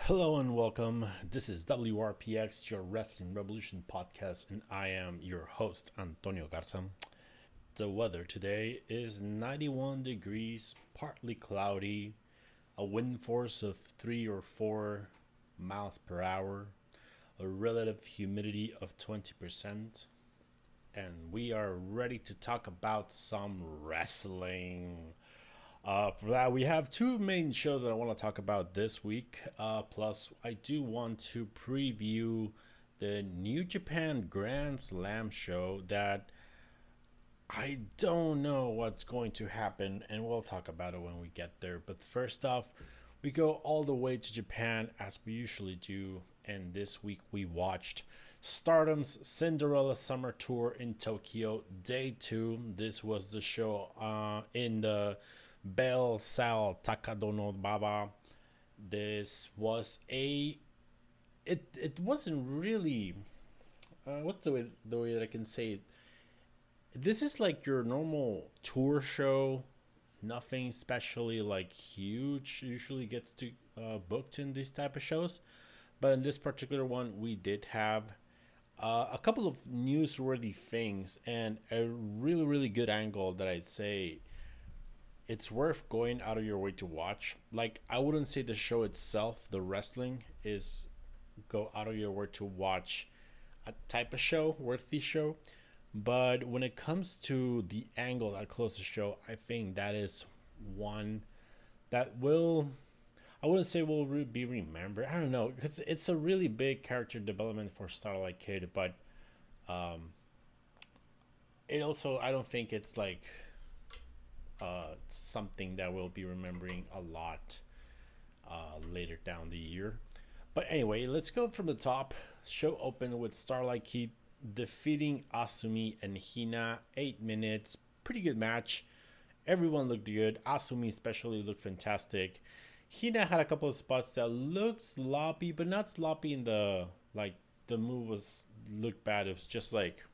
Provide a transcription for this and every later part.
Hello and welcome. This is WRPX, your Wrestling Revolution podcast, and I am your host, Antonio Garza. The weather today is 91 degrees, partly cloudy, a wind force of 3 or 4 miles per hour, a relative humidity of 20%, and we are ready to talk about some wrestling. Uh, for that, we have two main shows that I want to talk about this week. Uh, plus, I do want to preview the New Japan Grand Slam show that I don't know what's going to happen, and we'll talk about it when we get there. But first off, we go all the way to Japan as we usually do, and this week we watched Stardom's Cinderella Summer Tour in Tokyo, day two. This was the show uh, in the Bell Sal Takadanobaba. This was a it it wasn't really uh, what's the way the way that I can say it. This is like your normal tour show. Nothing especially like huge usually gets to uh, booked in these type of shows, but in this particular one we did have uh, a couple of newsworthy things and a really really good angle that I'd say it's worth going out of your way to watch. Like I wouldn't say the show itself, the wrestling is go out of your way to watch a type of show, worthy show. But when it comes to the angle that closes the show, I think that is one that will I wouldn't say will be remembered. I don't know because it's a really big character development for Starlight Kid, but um, it also I don't think it's like uh, something that we'll be remembering a lot uh, later down the year. But anyway, let's go from the top. Show open with Starlight Kid defeating Asumi and Hina. Eight minutes. Pretty good match. Everyone looked good. Asumi especially looked fantastic. Hina had a couple of spots that looked sloppy, but not sloppy in the like the move was looked bad. It was just like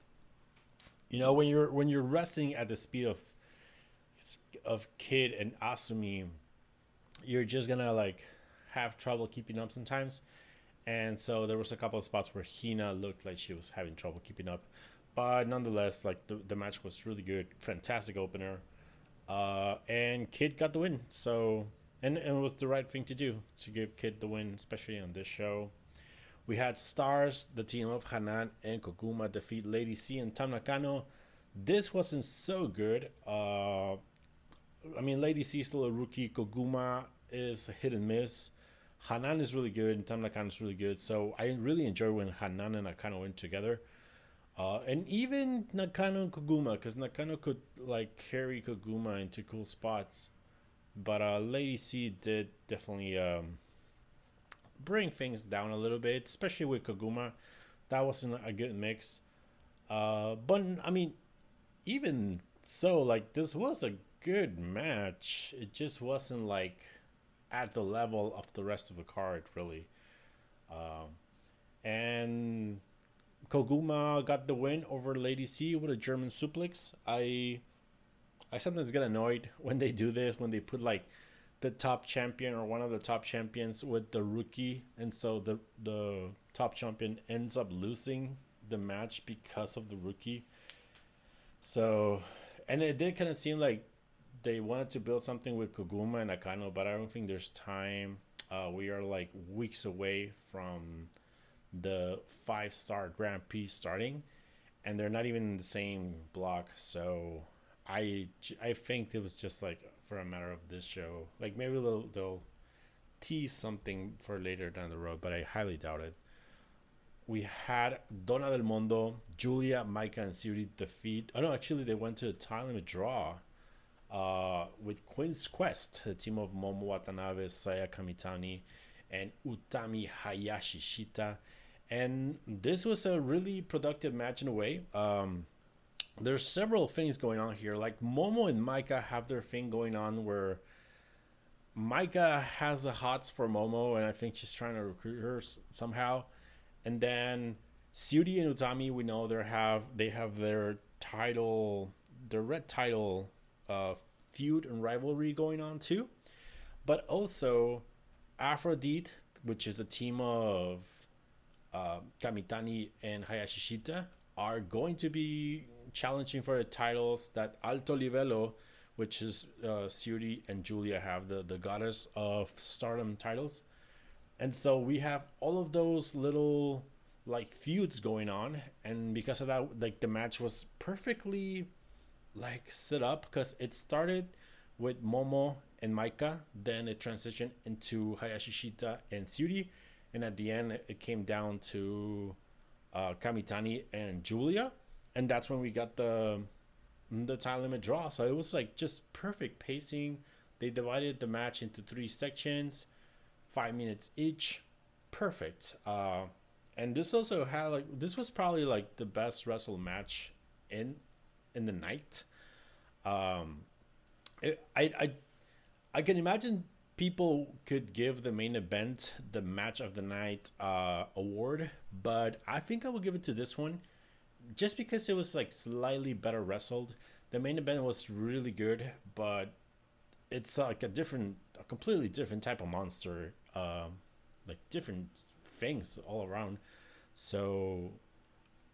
you know when you're when you're wrestling at the speed of of Kid and Asumi, you're just gonna like have trouble keeping up sometimes. And so there was a couple of spots where Hina looked like she was having trouble keeping up. But nonetheless, like the, the match was really good. Fantastic opener. Uh, and Kid got the win. So and, it was the right thing to do to give Kid the win, especially on this show. We had Stars, the team of Hanan and Koguma defeat Lady C and Tam Nakano. This wasn't so good. Uh, I mean, Lady C is still a rookie. Koguma is a hit and miss. Hanan is really good, and Tam Nakano is really good. So I really enjoy when Hanan and Nakano went together. Uh, and even Nakano and Koguma, because Nakano could like carry Koguma into cool spots. But uh, Lady C did definitely um, bring things down a little bit, especially with Koguma. That wasn't a good mix. Uh, but I mean, even so, like this was a good match. It just wasn't like at the level of the rest of the card, really. Um, and Koguma got the win over Lady C with a German suplex. I I sometimes get annoyed when they do this when they put like the top champion or one of the top champions with the rookie, and so the the top champion ends up losing the match because of the rookie. So, and it did kind of seem like they wanted to build something with Koguma and Nakano, but I don't think there's time. Uh, we are like weeks away from the five star Grand Prix starting, and they're not even in the same block. So I I think it was just like for a matter of this show. Like maybe they'll they'll tease something for later down the road, but I highly doubt it. We had Donna del Mondo, Giulia, Maika, and Syuri defeat. Oh no, actually they went to a time draw uh, with Queen's Quest, the team of Momo Watanabe, Saya Kamitani, and Utami Hayashishita. And this was a really productive match in a way. Um, there's several things going on here. Like Momo and Maika have their thing going on where Maika has the hots for Momo, and I think she's trying to recruit her somehow. and then Syuri and Utami, we know they have they have their title, their red title uh, feud and rivalry going on too, but also Aphrodite, which is a team of uh, Kamitani and Hayashishita, are going to be challenging for the titles that Alto Livello, which is uh, Syuri and Giulia have the the goddess of Stardom titles, and so we have all of those little like feuds going on, and because of that, like the match was perfectly like set up because it started with Momo and Maika, then it transitioned into Hayashishita and Syuri, and at the end it came down to uh, Kamitani and Giulia, and that's when we got the the time limit draw. So it was like just perfect pacing. They divided the match into three sections, five minutes each, perfect. Uh, and this also had like this was probably like the best wrestle match in in the night. Um, it, I I I can imagine people could give the main event the match of the night uh, award, but I think I will give it to this one just because it was like slightly better wrestled. The main event was really good, but it's like a different, a completely different type of monster. Um, like different things all around. So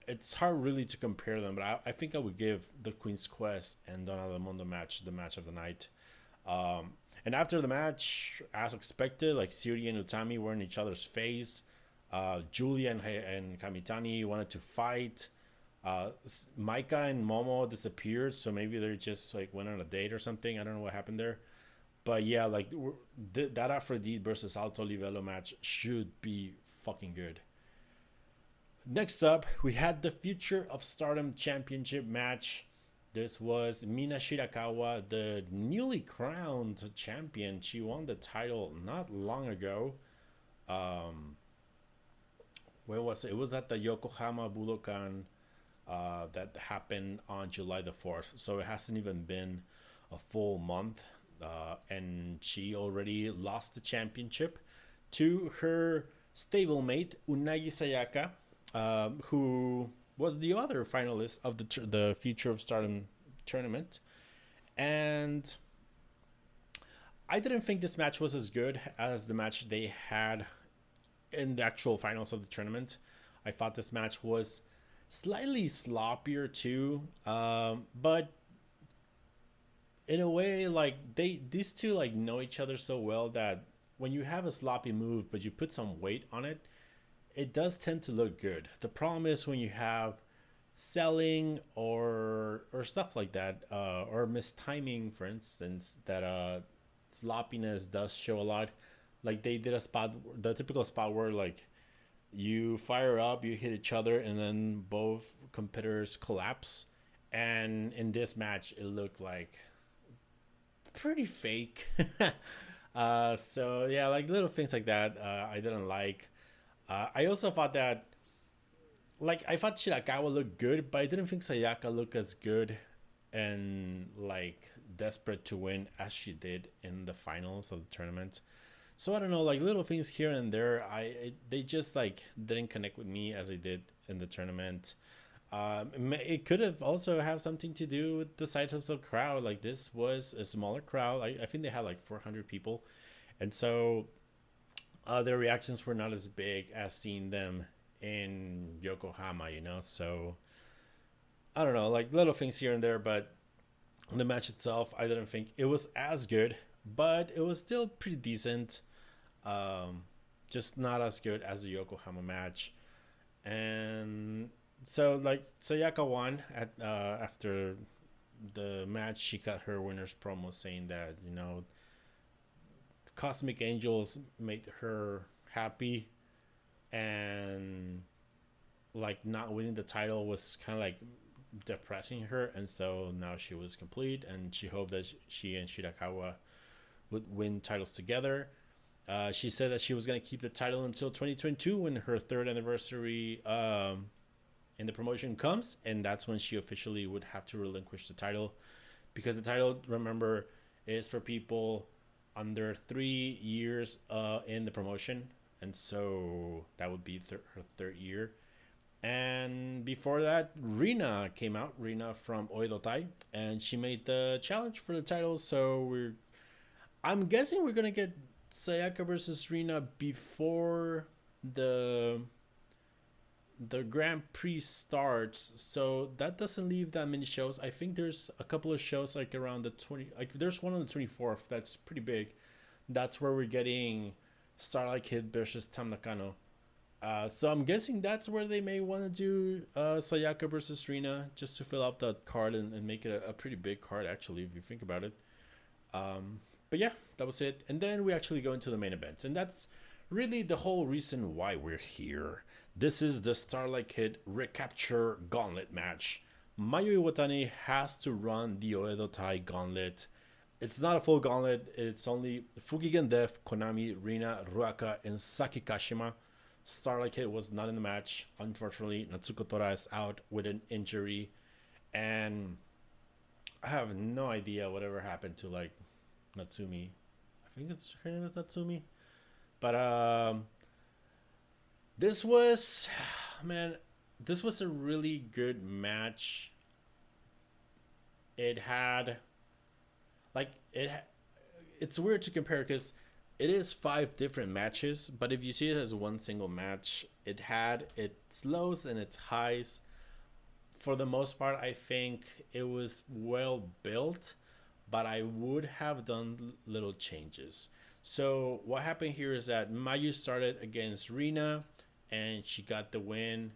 it's hard really to compare them, but I, I think I would give the Queen's Quest and Donna Del match the match of the night. Um, and after the match, as expected, like Syuri and Utami were in each other's face. Uh, Giulia and, and Kamitani wanted to fight. Uh, Maika and Momo disappeared, so maybe they just like went on a date or something. I don't know what happened there. But yeah, like th- that Aphrodite versus Alto Livello match should be fucking good. Next up, we had the Future of Stardom Championship match. This was Mina Shirakawa, the newly crowned champion. She won the title not long ago. Um, where was it? It was at the Yokohama Budokan uh, that happened on July the 4th. So it hasn't even been a full month. Uh, and she already lost the championship to her stablemate, Unagi Sayaka, um, who was the other finalist of the, the Future of Stardom tournament. And I didn't think this match was as good as the match they had in the actual finals of the tournament. I thought this match was slightly sloppier too, um, but in a way, like they these two like know each other so well that when you have a sloppy move but you put some weight on it, it does tend to look good. The problem is when you have selling or or stuff like that, uh, or mistiming, for instance, that uh, sloppiness does show a lot. Like they did a spot, the typical spot where like you fire up, you hit each other, and then both competitors collapse. And in this match, it looked like pretty fake. uh, so yeah, like little things like that, uh, I didn't like. Uh, I also thought that, like, I thought Shirakawa looked good, but I didn't think Sayaka looked as good and like desperate to win as she did in the finals of the tournament. So I don't know, like little things here and there. I it, they just like didn't connect with me as they did in the tournament. Um, it could have also have something to do with the size of the crowd. Like this was a smaller crowd. I, I think they had like 400 people, and so uh, their reactions were not as big as seeing them in Yokohama. You know, so I don't know, like little things here and there, but the match itself, I didn't think it was as good, but it was still pretty decent. Um, just not as good as the Yokohama match. And so, like, Sayaka won at uh, after the match. She cut her winner's promo saying that you know, Cosmic Angels made her happy, and like not winning the title was kind of like depressing her, and so now she was complete, and she hoped that she and Shirakawa would win titles together. Uh, she said that she was going to keep the title until 2022 when her third anniversary um, in the promotion comes, and that's when she officially would have to relinquish the title, because the title, remember, is for people under three years uh, in the promotion, and so that would be th- her third year. And before that, Rina came out, Rina from Oedo Tai, and she made the challenge for the title. So we're, I'm guessing we're gonna get Sayaka versus Rina before the the Grand Prix starts, so that doesn't leave that many shows. I think there's a couple of shows like around the 20 like there's one on the 24th that's pretty big. That's where we're getting Starlight Kid versus Tam Nakano. Uh, so I'm guessing that's where they may want to do uh, Sayaka versus Rina just to fill out that card and, and make it a, a, pretty big card actually if you think about it. Um, but yeah, that was it. And then we actually go into the main event, and that's really the whole reason why we're here. This is the Starlight Kid recapture gauntlet match. Mayu Iwatani has to run the Oedo Tai gauntlet. It's not a full gauntlet, it's only Fukigen Death, Konami, Rina, Ruaka, and Saki Kashima. Starlight Kid was not in the match. Unfortunately, Natsuko Tora is out with an injury. And I have no idea whatever happened to like Natsumi. I think it's her name is Natsumi. But um this was man, this was a really good match. It had like it it's weird to compare cuz it is five different matches, but if you see it as one single match, it had its lows and its highs. For the most part, I think it was well built, but I would have done little changes. So what happened here is that Mayu started against Rina and she got the win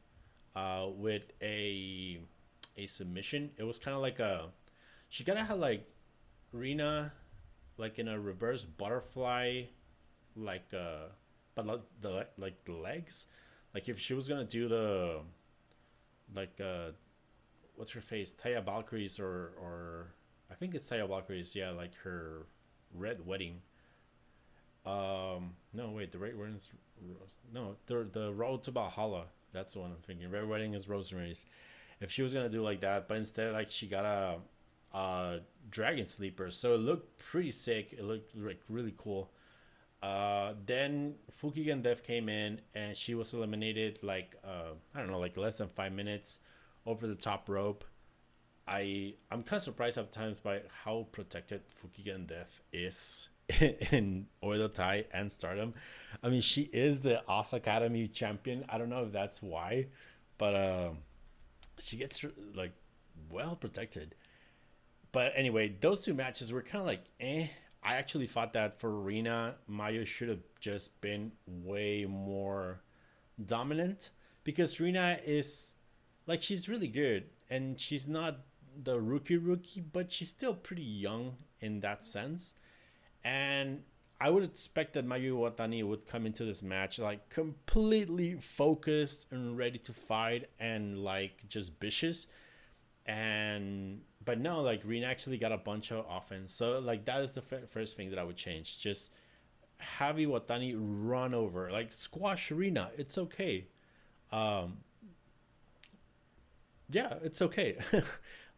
uh, with a a submission. It was kind of like a she kind of had like Rina like in a reverse butterfly, like uh, but like the like the legs, like if she was gonna do the like uh, what's her face Taya Valkyrie's or or I think it's Taya is yeah, like her red wedding. Um, no, wait, the red wedding is no, the the road to Valhalla. That's the one I'm thinking. Red wedding is Rosemary's. If she was gonna do like that, but instead like she got a uh, Dragon Sleeper. So it looked pretty sick. It looked like really cool. Uh, then Fukigen Death came in and she was eliminated like uh, I don't know, like less than five minutes over the top rope. I I'm kind of surprised sometimes by how protected Fukigen Death is in Oedo Tai and Stardom. I mean, she is the Asa Academy champion. I don't know if that's why, but uh, she gets like well protected. But anyway, those two matches were kind of like eh. I actually thought that for Rina, Mayu should have just been way more dominant because Rina is like she's really good and she's not the rookie rookie, but she's still pretty young in that sense. And I would expect that Mayu Iwatani would come into this match like completely focused and ready to fight and like just vicious. And but no, like Rina actually got a bunch of offense. So like that is the f- first thing that I would change. Just have Iwatani run over, like squash Rina. It's okay. Um, yeah, it's okay.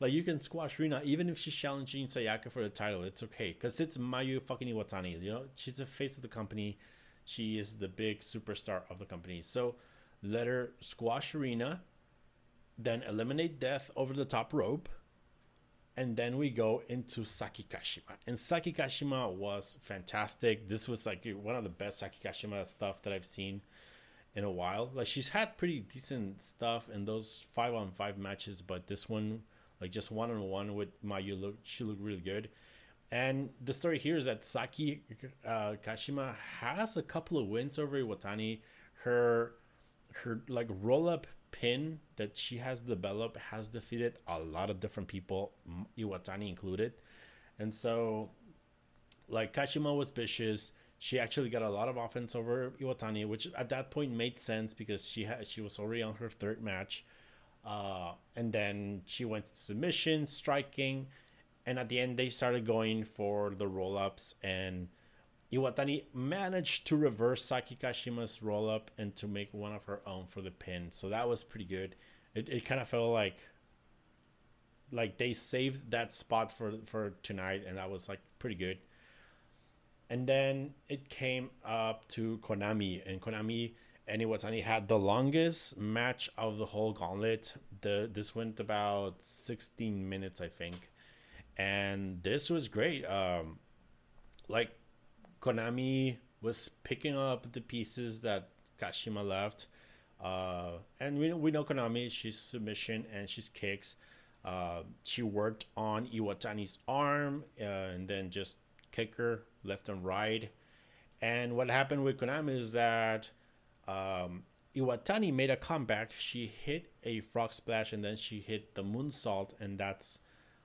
like you can squash Rina even if she's challenging Sayaka for the title. It's okay because it's Mayu fucking Iwatani. You know, she's the face of the company. She is the big superstar of the company. So let her squash Rina, then eliminate Death over the top rope and then we go into Saki Kashima. And Saki Kashima was fantastic. This was like one of the best Saki Kashima stuff that I've seen in a while. Like she's had pretty decent stuff in those five on five matches, but this one, like just one on one with Mayu, look she looked really good. And the story here is that Saki uh, Kashima has a couple of wins over Iwatani. Her her like roll up pin that she has developed has defeated a lot of different people, Iwatani included. And so, like, Kashima was vicious. She actually got a lot of offense over Iwatani, which at that point made sense because she had she was already on her third match. Uh, and then she went to submission, striking, and at the end they started going for the roll ups and Iwatani managed to reverse Saki Kashima's roll up and to make one of her own for the pin. So that was pretty good. It, it kind of felt like like they saved that spot for for tonight and that was like pretty good. and then it came up to Konami, and Konami and Iwatani had the longest match of the whole gauntlet. The this went about 16 minutes, I think, and this was great. Um, like Konami was picking up the pieces that Kashima left. Uh, and we, we know Konami, she's submission and she's kicks. Uh, she worked on Iwatani's arm uh, and then just kick her left and right. And what happened with Konami is that um, Iwatani made a comeback. She hit a frog splash and then she hit the moonsault, and that's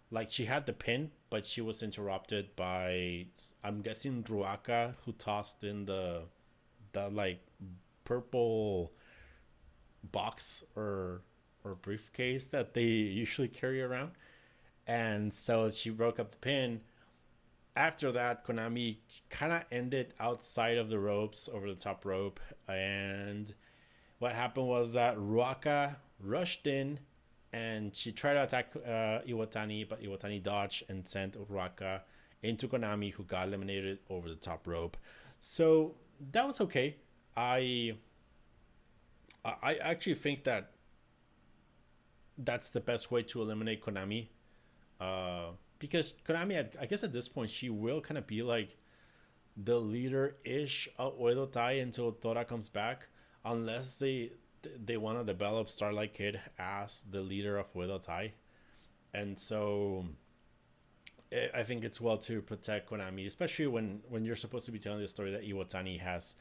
like she had the pin, but she was interrupted by I'm guessing Ruaka, who tossed in the the like purple box or or briefcase that they usually carry around. And so she broke up the pin. After that, Konami kind of ended outside of the ropes, over the top rope. And what happened was that Ruaka rushed in and she tried to attack uh, Iwatani, but Iwatani dodged and sent Ruaka into Konami, who got eliminated over the top rope. So that was okay. I I actually think that that's the best way to eliminate Konami. Uh, because Konami, I guess at this point, she will kind of be like the leader ish of Oedo Tai until Tora comes back, unless they they want to develop Starlight Kid as the leader of Oedo Tai. And so eh, I think it's well to protect Konami, especially when, when you're supposed to be telling the story that Iwatani has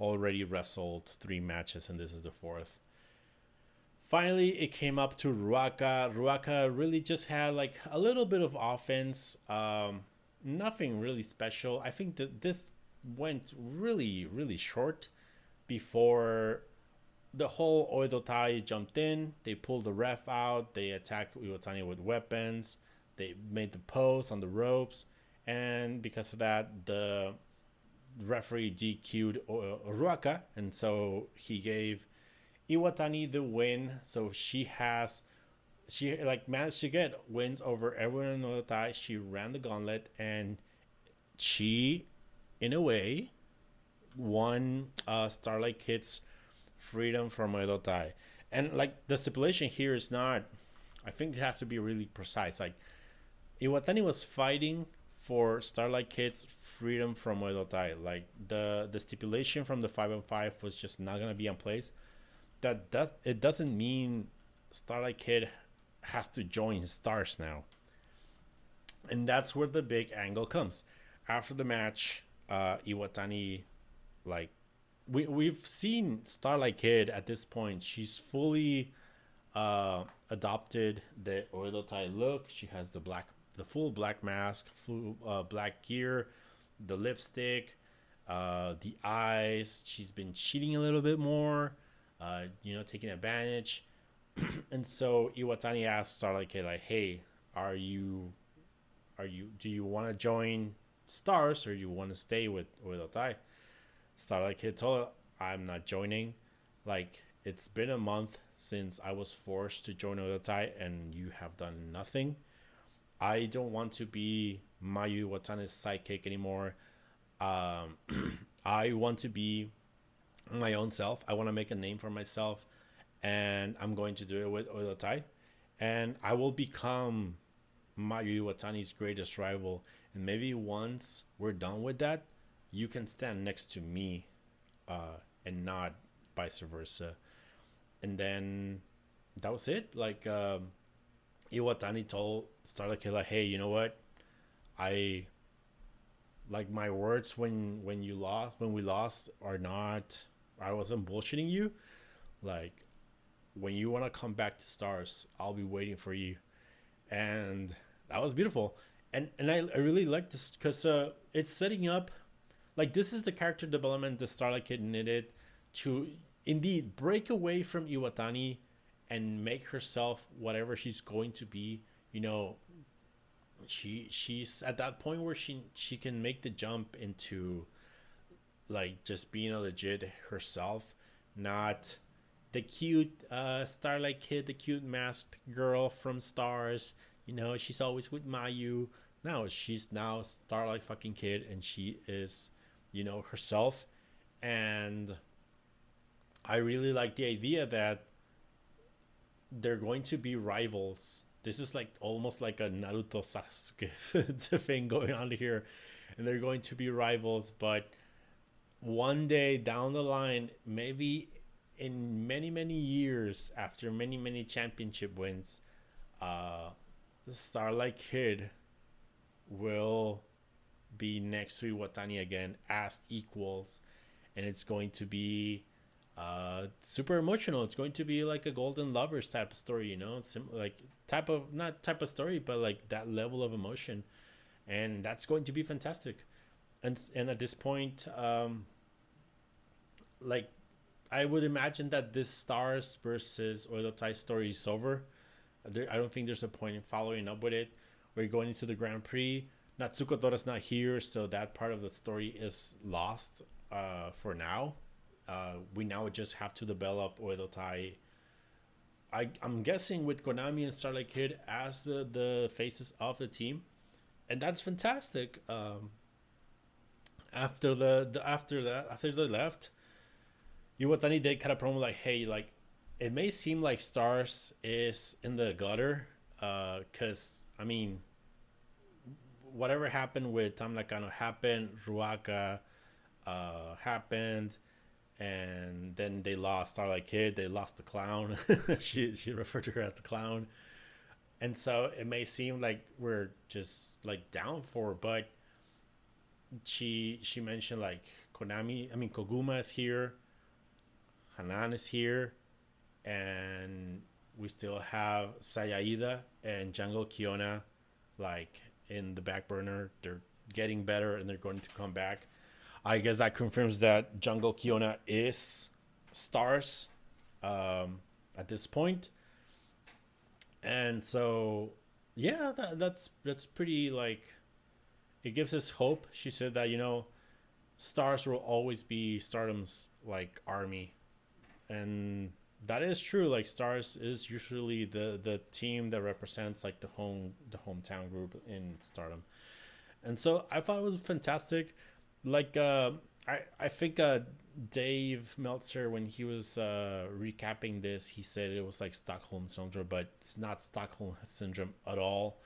already wrestled three matches and this is the fourth. Finally, it came up to Ruaka. Ruaka really just had like a little bit of offense, um, nothing really special. I think that this went really, really short before the whole Oedo Tai jumped in. They pulled the ref out. They attacked Iwatani with weapons. They made the pose on the ropes. And because of that, the referee DQ'd Ruaka. And so he gave Iwatani the win, so she has she like managed to get wins over everyone in tie. She ran the gauntlet and she, in a way, won uh, Starlight Kid's freedom from Oedo Tai. And like the stipulation here is not, I think it has to be really precise. Like Iwatani was fighting for Starlight Kid's freedom from Oedo Tai. Like the the stipulation from the five and five was just not gonna be in place that does it doesn't mean Starlight Kid has to join Stars now. And that's where the big angle comes. After the match, uh, Iwatani, like, we we've seen Starlight Kid at this point. She's fully uh, adopted the Oedo Tai look. She has the black, the full black mask, full uh, black gear, the lipstick, uh, the eyes. She's been cheating a little bit more uh, you know, taking advantage. and so Iwatani asked Starlight like, hey, are you, are you, do you want to join Stars or you want to stay with with Tai? Starlight Kid told her, I'm not joining. Like, it's been a month since I was forced to join Otai and you have done nothing. I don't want to be Mayu Iwatani's sidekick anymore. Um, I want to be my own self. I want to make a name for myself, and I'm going to do it with Oedo and I will become Mayu Iwatani's greatest rival. And maybe once we're done with that, you can stand next to me, uh, and not vice versa. And then that was it. Like um, Iwatani told Starlight like, "Hey, you know what? I like my words when when you lost when we lost are not I wasn't bullshitting you. Like, when you want to come back to stars, I'll be waiting for you. And that was beautiful. And and I, I really like this because uh, it's setting up, like this is the character development the Starlight Kid needed to indeed break away from Iwatani and make herself whatever she's going to be. You know, she she's at that point where she she can make the jump into like just being a legit herself, not the cute uh, Starlight Kid, the cute masked girl from Stars. You know, she's always with Mayu. now. She's now Starlight fucking Kid, and she is, you know, herself. And I really like the idea that they're going to be rivals. This is like almost like a Naruto Sasuke thing going on here, and they're going to be rivals. But one day down the line, maybe in many many years after many many championship wins, uh, Starlight Kid will be next to Iwatani again as equals, and it's going to be uh, super emotional. It's going to be like a golden lovers type of story, you know, it's like type of not type of story, but like that level of emotion, and that's going to be fantastic. And and at this point, um, like I would imagine that this stars versus Oedo Tai story is over. There, I don't think there's a point in following up with it. We're going into the Grand Prix. Natsuko Tora's not here, so that part of the story is lost uh, for now. Uh, we now just have to develop Oedo Tai. I, I'm guessing with Konami and Starlight Kid as the, the faces of the team, and that's fantastic. Um, after the, the after that after they left, Iwatani did kind of promo like, "Hey, like, it may seem like Stars is in the gutter, uh, cause I mean, whatever happened with Tam Nakano happened, Ruaka, uh, happened." and then they lost Starlight Kid. They lost the clown. she she referred to her as the clown, and so it may seem like we're just like down for, but she she mentioned like Konami. I mean Koguma is here, Hanan is here, and we still have Saya Iida and Jungle Kyona like in the back burner. They're getting better and they're going to come back. I guess that confirms that Jungle Kyona is stars um, at this point. And so, yeah, that, that's that's pretty like it gives us hope. She said that you know, stars will always be Stardom's like army, and that is true. Like stars is usually the the team that represents like the home the hometown group in Stardom, and so I thought it was fantastic like uh, I I think uh, Dave Meltzer when he was uh, recapping this, he said it was like Stockholm syndrome, but it's not Stockholm syndrome at all.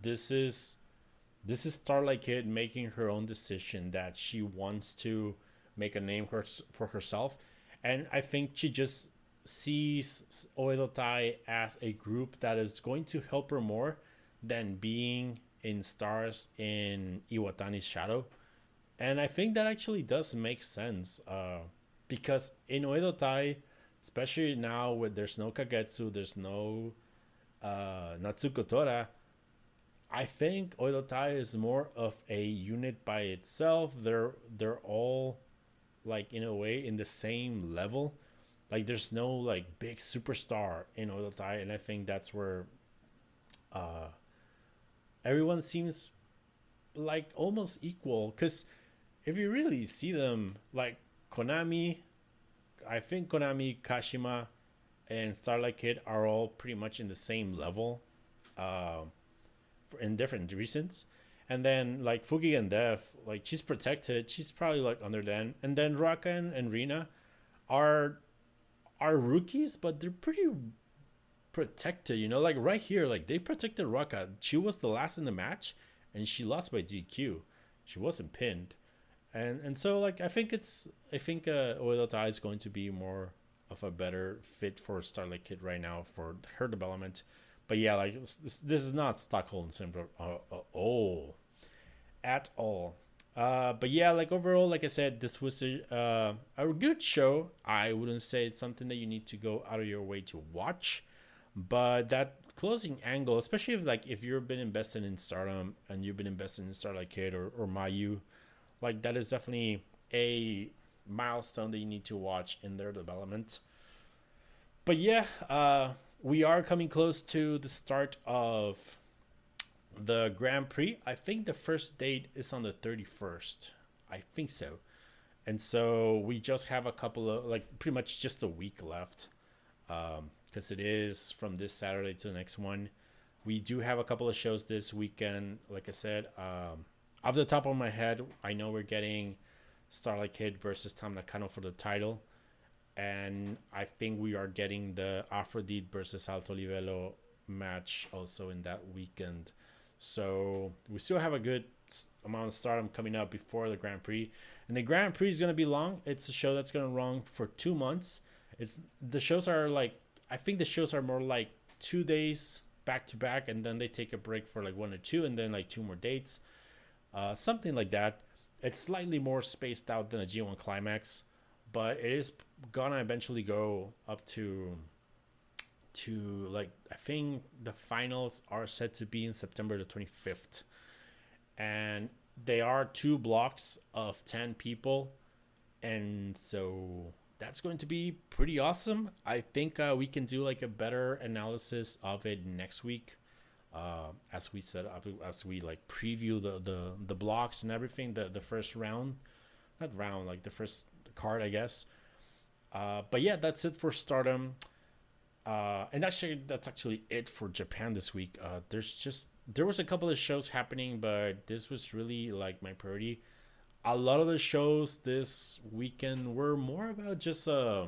This is this is Starlight Kid making her own decision that she wants to make a name for, herself, and I think she just sees Oedo Tai as a group that is going to help her more than being in stars in Iwatani's shadow. And I think that actually does make sense uh, because in Oedo Tai, especially now with there's no Kagetsu, there's no uh, Natsuko Tora, I think Oedo Tai is more of a unit by itself. They're they're all like in a way in the same level. Like there's no like big superstar in Oedo Tai, and I think that's where uh, everyone seems like almost equal because if you really see them, like Konami, I think Konami, Kashima, and Starlight Kid are all pretty much in the same level, uh, in different reasons. And then like Fukigen Death, like she's protected. She's probably like under them. And then Rakan and Rina are are rookies, but they're pretty protected. You know, like right here, like they protected Ruaka. She was the last in the match, and she lost by DQ. She wasn't pinned and and so like I think it's I think uh, Oedo is going to be more of a better fit for Starlight Kid right now for her development. But yeah, like this, this is not Stockholm syndrome. Uh, uh, oh, at all. Uh, but yeah, like overall, like I said, this was a, uh, a good show. I wouldn't say it's something that you need to go out of your way to watch, but that closing angle, especially if like if you've been invested in Stardom and you've been invested in Starlight Kid or or Mayu, like that is definitely a milestone that you need to watch in their development. But yeah, uh, we are coming close to the start of the Grand Prix. I think the first date is on the 31st. I think so. And so we just have a couple of, like, pretty much just a week left. Because um, it is from this Saturday to the next one. We do have a couple of shows this weekend. Like I said, um, off the top of my head, I know we're getting Starlight Kid versus Tam Nakano for the title. And I think we are getting the Aphrodite versus Alto Livello match also in that weekend. So we still have a good amount of stardom coming up before the Grand Prix. And the Grand Prix is going to be long. It's a show that's going to run for two months. It's the shows are like I think the shows are more like two days back to back, and then they take a break for like one or two, and then like two more dates, uh, something like that. It's slightly more spaced out than a G1 climax, but it is gonna eventually go up to to like I think the finals are set to be in September the 25th. And they are two blocks of 10 people and so that's going to be pretty awesome. I think uh, we can do like a better analysis of it next week. Uh, as we said, as we like preview the, the, the blocks and everything, the, the first round, not round, like the first card, I guess. Uh, but yeah, that's it for Stardom. Uh, and actually, that's actually it for Japan this week. Uh, there's just there was a couple of shows happening, but this was really like my priority. A lot of the shows this weekend were more about just uh,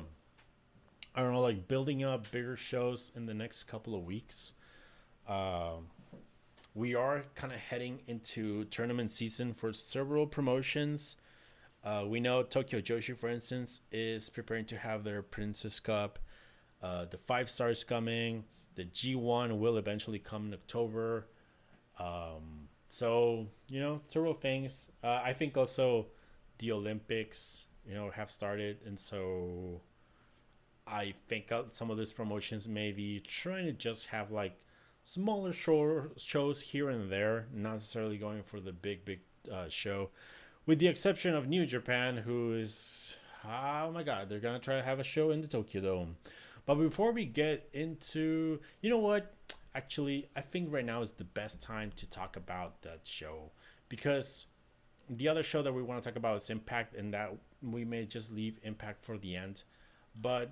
I don't know, like building up bigger shows in the next couple of weeks. Uh, we are kind of heading into tournament season for several promotions. Uh, we know Tokyo Joshi, for instance, is preparing to have their Princess Cup. Uh, the five stars coming. The G1 will eventually come in October. Um, so you know, several things. Uh, I think also the Olympics, you know, have started, and so I think some of these promotions may be trying to just have like smaller show, shows here and there, not necessarily going for the big, big uh, show, with the exception of New Japan, who is oh my god, they're gonna try to have a show in the Tokyo Dome. But before we get into, you know what? Actually, I think right now is the best time to talk about that show because the other show that we want to talk about is Impact, and that we may just leave Impact for the end. But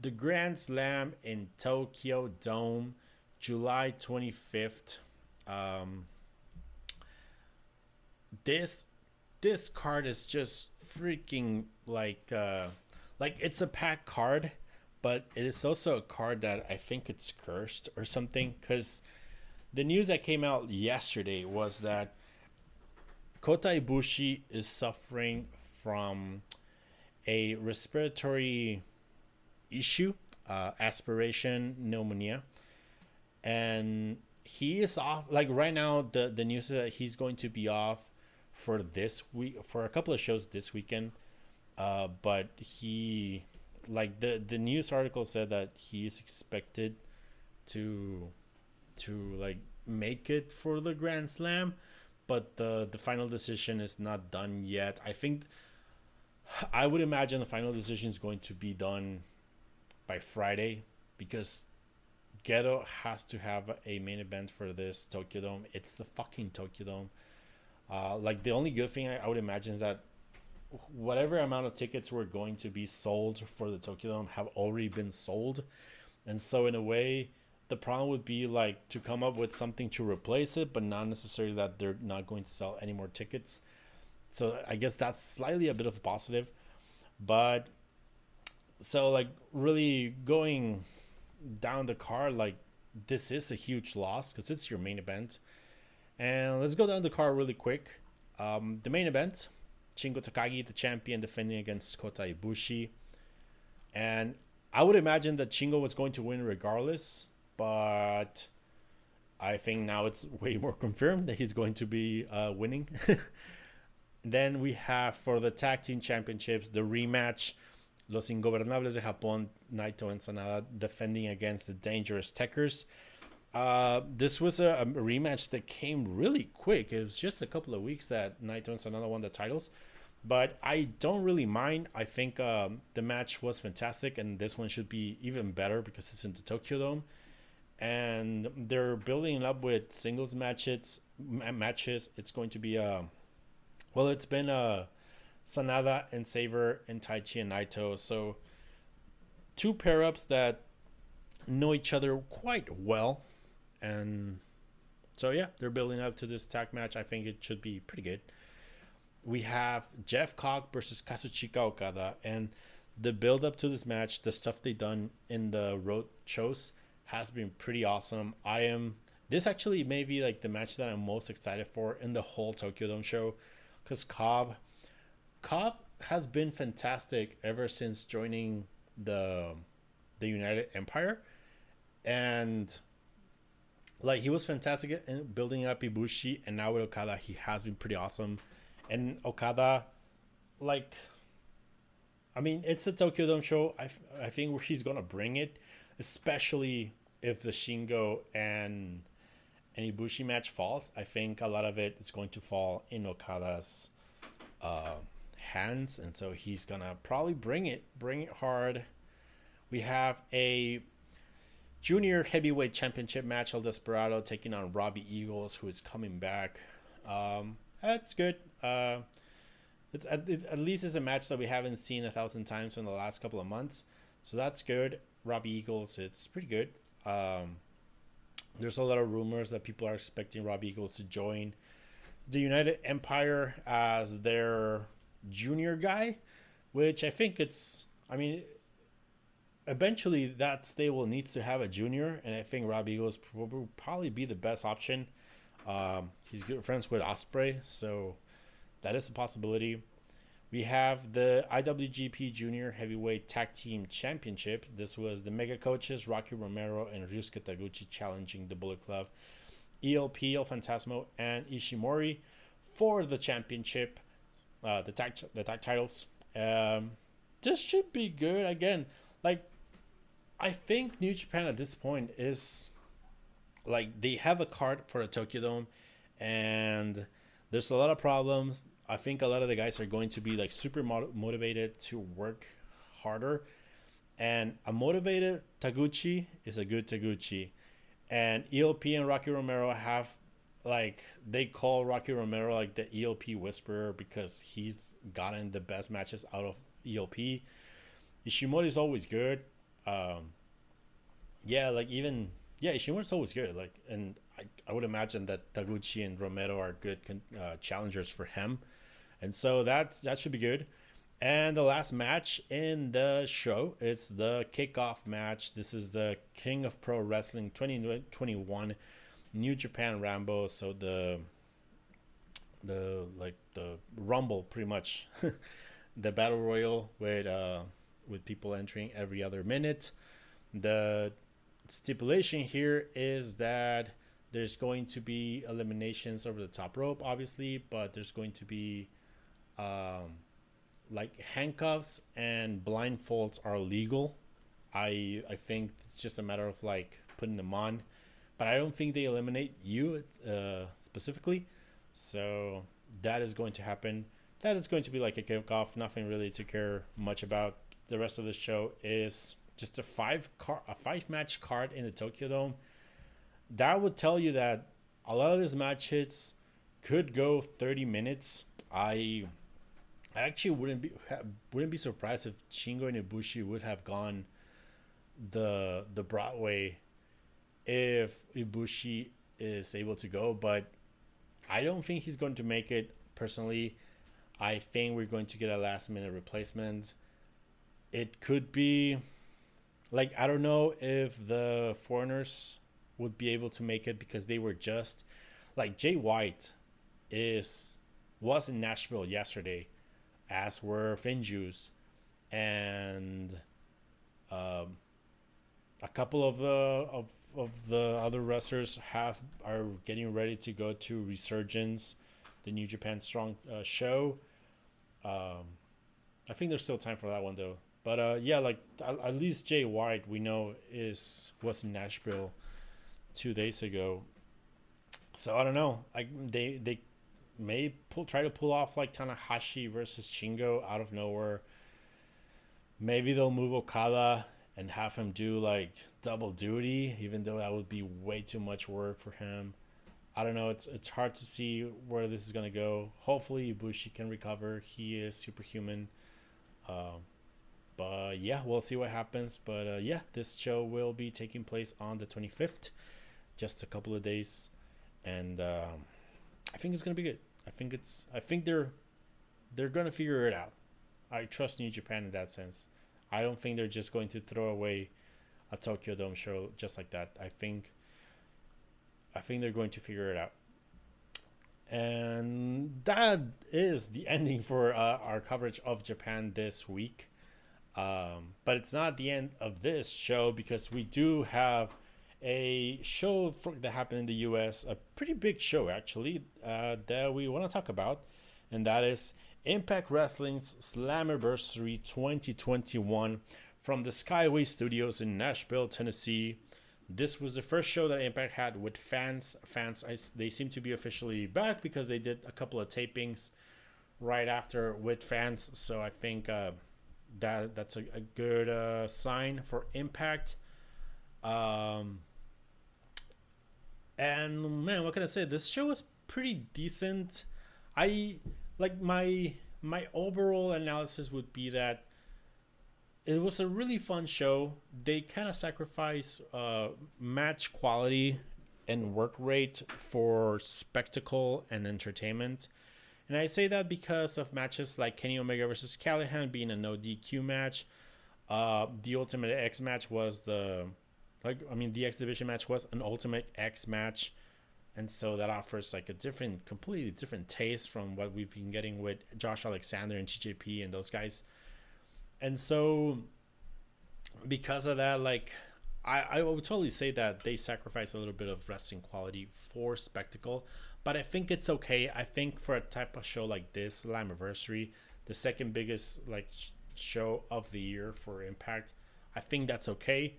the Grand Slam in Tokyo Dome, July 25th. Um, this this card is just freaking like uh like it's a pack card but it is also a card that I think it's cursed or something because the news that came out yesterday was that Kota Ibushi is suffering from a respiratory issue, uh, aspiration pneumonia, and he is off. Like right now, the the news is that he's going to be off for this week for a couple of shows this weekend. Uh, but he like the the news article said that he is expected to to like make it for the Grand Slam, but the the final decision is not done yet. I think I would imagine the final decision is going to be done by Friday because Gedo has to have a main event for this Tokyo Dome. It's the fucking Tokyo Dome. Uh, like the only good thing I, I would imagine is that whatever amount of tickets were going to be sold for the Tokyo Dome have already been sold. And so in a way, the problem would be like to come up with something to replace it, but not necessarily that they're not going to sell any more tickets. So I guess that's slightly a bit of a positive. But so like really going down the card, like this is a huge loss because it's your main event. And let's go down the card really quick. Um, the main event Shingo Takagi, the champion, defending against Kota Ibushi. And I would imagine that Shingo was going to win regardless, but I think now it's way more confirmed that he's going to be uh, winning. then we have for the tag team championships the rematch Los Ingobernables de Japón, Naito and Sanada defending against the Dangerous Tekkers. Uh, this was a, a, rematch that came really quick. It was just a couple of weeks that Naito and Sanada won the titles, but I don't really mind. I think um, the match was fantastic, and this one should be even better because it's in the Tokyo Dome, and they're building up with singles matches. Matches. It's going to be a, uh, well, it's been a uh, Sanada and Sabre and Taichi and Naito. So two pair ups that know each other quite well and so yeah, they're building up to this tag match. I think it should be pretty good. We have Jeff Cobb versus Kazuchika Okada, and the build up to this match, the stuff they done in the road shows has been pretty awesome. I am this actually may be like the match that I'm most excited for in the whole Tokyo Dome show, because Cobb, Cobb has been fantastic ever since joining the the United Empire, and like he was fantastic in building up Ibushi, and now with Okada, he has been pretty awesome. And Okada, like, I mean, it's a Tokyo Dome show. I, I think he's gonna bring it, especially if the Shingo and and Ibushi match falls. I think a lot of it is going to fall in Okada's uh, hands, and so he's gonna probably bring it, bring it hard. We have a junior heavyweight championship match El Desperado taking on Robbie Eagles, who is coming back. Um, that's good. Uh, it, at least it's a match that we haven't seen a thousand times in the last couple of months, so that's good. Robbie Eagles, it's pretty good. Um, there's a lot of rumors that people are expecting Robbie Eagles to join the United Empire as their junior guy, which I think it's. I mean, eventually that stable needs to have a junior, and I think Rob Eagles will probably be the best option. Um, he's good friends with Osprey, so that is a possibility. We have the IWGP Junior Heavyweight Tag Team Championship. This was the Mega Coaches Rocky Romero and Ryusuke Taguchi challenging the Bullet Club, ELP El Phantasmo, and Ishimori for the championship, uh, the tag the tag titles. Um, this should be good. Again, like I think New Japan at this point is like they have a card for a Tokyo Dome, and there's a lot of problems. I think a lot of the guys are going to be like super motivated to work harder, and a motivated Taguchi is a good Taguchi, and ELP and Rocky Romero have like they call Rocky Romero like the ELP whisperer because he's gotten the best matches out of ELP. Ishimori is always good um, yeah, like even yeah, Ishimori's always good. Like, and I, I would imagine that Taguchi and Romero are good uh, challengers for him, and so that that should be good. And the last match in the show, it's the kickoff match. This is the King of Pro Wrestling 2021 New Japan Rambo. So the the like the Rumble, pretty much, the battle royal with uh with people entering every other minute. The stipulation here is that there's going to be eliminations over the top rope, obviously, but there's going to be um, like handcuffs and blindfolds are legal. I I think it's just a matter of like putting them on, but I don't think they eliminate you uh, specifically. So that is going to happen. That is going to be like a kickoff. Nothing really to care much about the rest of the show is just a five car a five match card in the Tokyo Dome. That would tell you that a lot of these matches could go 30 minutes. I I actually wouldn't be wouldn't be surprised if Shingo and Ibushi would have gone the the Broadway if Ibushi is able to go, but I don't think he's going to make it personally. I think we're going to get a last minute replacement it could be like I don't know if the foreigners would be able to make it because they were just like Jay White is was in Nashville yesterday, as were Finjuice, and um, a couple of the of of the other wrestlers have are getting ready to go to Resurgence, the New Japan Strong uh, show. Um, I think there's still time for that one though. But uh, yeah, like at least Jay White we know is was in Nashville two days ago. So I don't know. Like they they may pull try to pull off like Tanahashi versus Shingo out of nowhere. Maybe they'll move Okada and have him do like double duty, even though that would be way too much work for him. I don't know. It's it's hard to see where this is gonna go. Hopefully Ibushi can recover. He is superhuman. Um, but yeah, we'll see what happens. But uh, yeah, this show will be taking place on the 25th. just a couple of days, and um, I think it's gonna be good. I think it's I think they're they're gonna figure it out. I trust New Japan in that sense. I don't think they're just going to throw away a Tokyo Dome show just like that. I think I think they're going to figure it out. And that is the ending for uh, our coverage of Japan this week. Um, but it's not the end of this show because we do have a show for, that happened in the US, a pretty big show actually, uh, that we want to talk about, and that is Impact Wrestling's Slammiversary 2021 from the Skyway Studios in Nashville, Tennessee. This was the first show that Impact had with fans. Fans, I, they seem to be officially back because they did a couple of tapings right after with fans. So I think uh, that that's a, a good uh, sign for Impact. Um, and man, what can I say? This show was pretty decent. I like my my overall analysis would be that it was a really fun show. They kind of sacrifice uh, match quality and work rate for spectacle and entertainment. And I say that because of matches like Kenny Omega versus Callihan being a no DQ match. Uh, the Ultimate X match was the like I mean the X Division match was an Ultimate X match. And so that offers like a different completely different taste from what we've been getting with josh alexander and tjp and those guys. And so because of that like I, I would totally say that they sacrifice a little bit of wrestling quality for spectacle but i think it's okay. I think for a type of show like this Slammiversary the second biggest like show of the year for impact i think that's okay.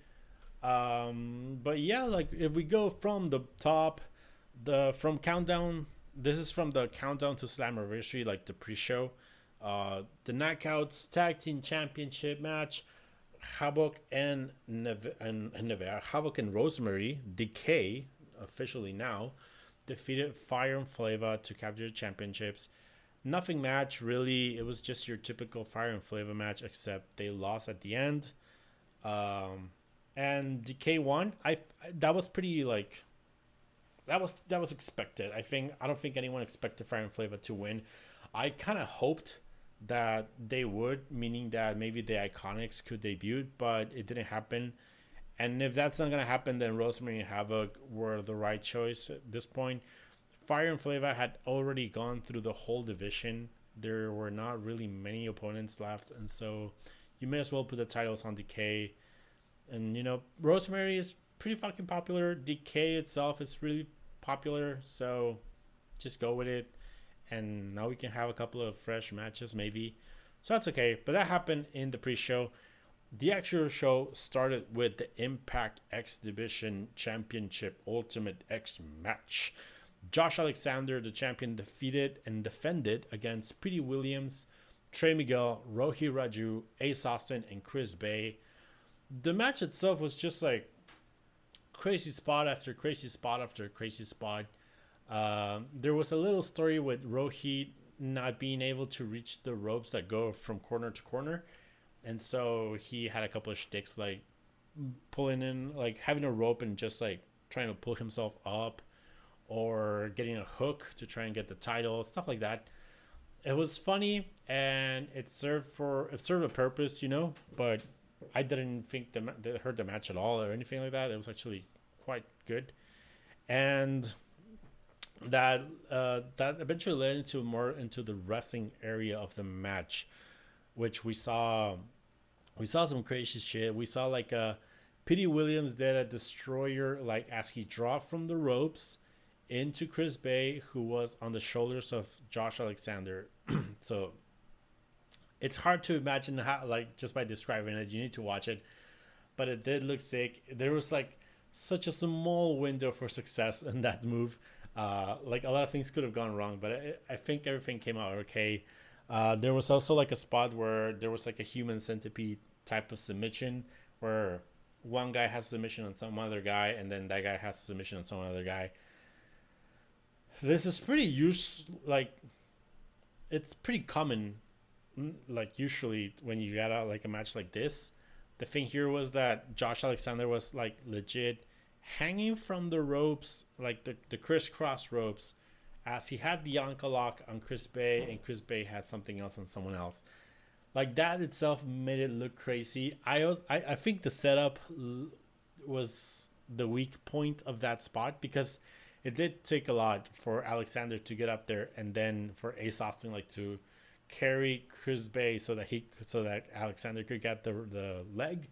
Um but yeah like if we go from the top the from countdown this is from the countdown to slammiversary like the pre-show. Uh the knockouts tag team championship match Havok and Neve- and, and Neve- Havok and rosemary decay officially now defeated fire and Flava to capture the championships nothing match really it was just your typical fire and Flava match except they lost at the end um and decay won i that was pretty like that was that was expected. I think I don't think anyone expected Fire and Flava to win. I kind of hoped that they would, meaning that maybe the Iconics could debut, but it didn't happen. And if that's not gonna happen, then Rosemary and Havok were the right choice at this point. Fire and Flava had already gone through the whole division. There were not really many opponents left, and so you may as well put the titles on Decay. And you know, Rosemary is pretty fucking popular. Decay itself is really popular, so just go with it. And now we can have a couple of fresh matches, maybe. So that's okay. But that happened in the pre show. The actual show started with the Impact X Division Championship Ultimate X match. Josh Alexander, the champion, defeated and defended against Petey Williams, Trey Miguel, Rohit Raju, Ace Austin, and Chris Bey. The match itself was just like crazy spot after crazy spot after crazy spot. Um, there was a little story with Rohit not being able to reach the ropes that go from corner to corner, and so he had a couple of shticks like pulling in, like having a rope and just like trying to pull himself up, or getting a hook to try and get the title, stuff like that. It was funny and it served for it served a purpose, you know, but I didn't think that hurt the match at all or anything like that. It was actually quite good, and that uh, that eventually led into more into the wrestling area of the match, which we saw. We saw some crazy shit. We saw like a uh, Petey Williams did a destroyer like as he dropped from the ropes into Chris Bey, who was on the shoulders of Josh Alexander. so it's hard to imagine how like just by describing it you need to watch it but it did look sick there was like such a small window for success in that move uh, like a lot of things could have gone wrong but i, I think everything came out okay uh, there was also like a spot where there was like a human centipede type of submission where one guy has submission on some other guy and then that guy has submission on some other guy. This is pretty use like it's pretty common like usually when you get out like a match like this, the thing here was that Josh Alexander was like legit hanging from the ropes, like the, the crisscross ropes, as he had the ankle lock on Chris Bey and Chris Bey had something else on someone else. Like that itself made it look crazy. I was, I, I think the setup was the weak point of that spot because it did take a lot for Alexander to get up there and then for Ace Austin like to carry Chris Bey so that he so that Alexander could get the the leg.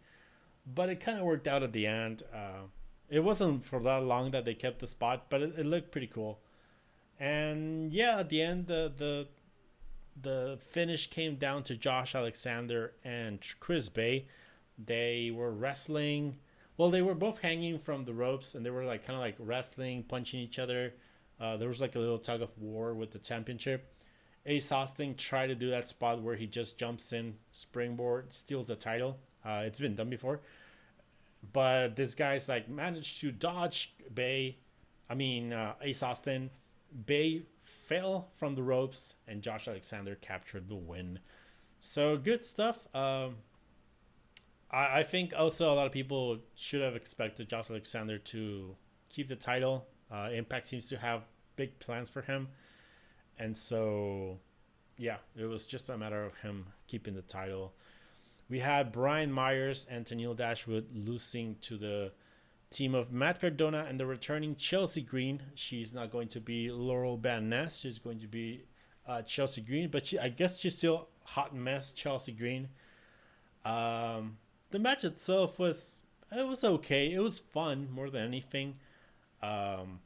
But it kind of worked out at the end. Uh, it wasn't for that long that they kept the spot, but it, it looked pretty cool. And yeah, at the end, the the the finish came down to Josh Alexander and Chris Bey. They were wrestling. Well, they were both hanging from the ropes, and they were like kind of like wrestling, punching each other. Uh, there was like a little tug of war with the championship. Ace Austin tried to do that spot where he just jumps in, springboard, steals the title. Uh, it's been done before, but this guy's like managed to dodge Bey. I mean uh, Ace Austin. Bey fell from the ropes, and Josh Alexander captured the win. So good stuff. Um, I, I think also a lot of people should have expected Josh Alexander to keep the title. Uh, Impact seems to have big plans for him, and so yeah, it was just a matter of him keeping the title. We had Brian Myers and Tennille Dashwood losing to the team of Matt Cardona and the returning Chelsea Green. She's not going to be Laurel Van Ness. She's going to be uh, Chelsea Green, but she, I guess she's still hot mess Chelsea Green. Um, the match itself was it was okay. It was fun more than anything. Um,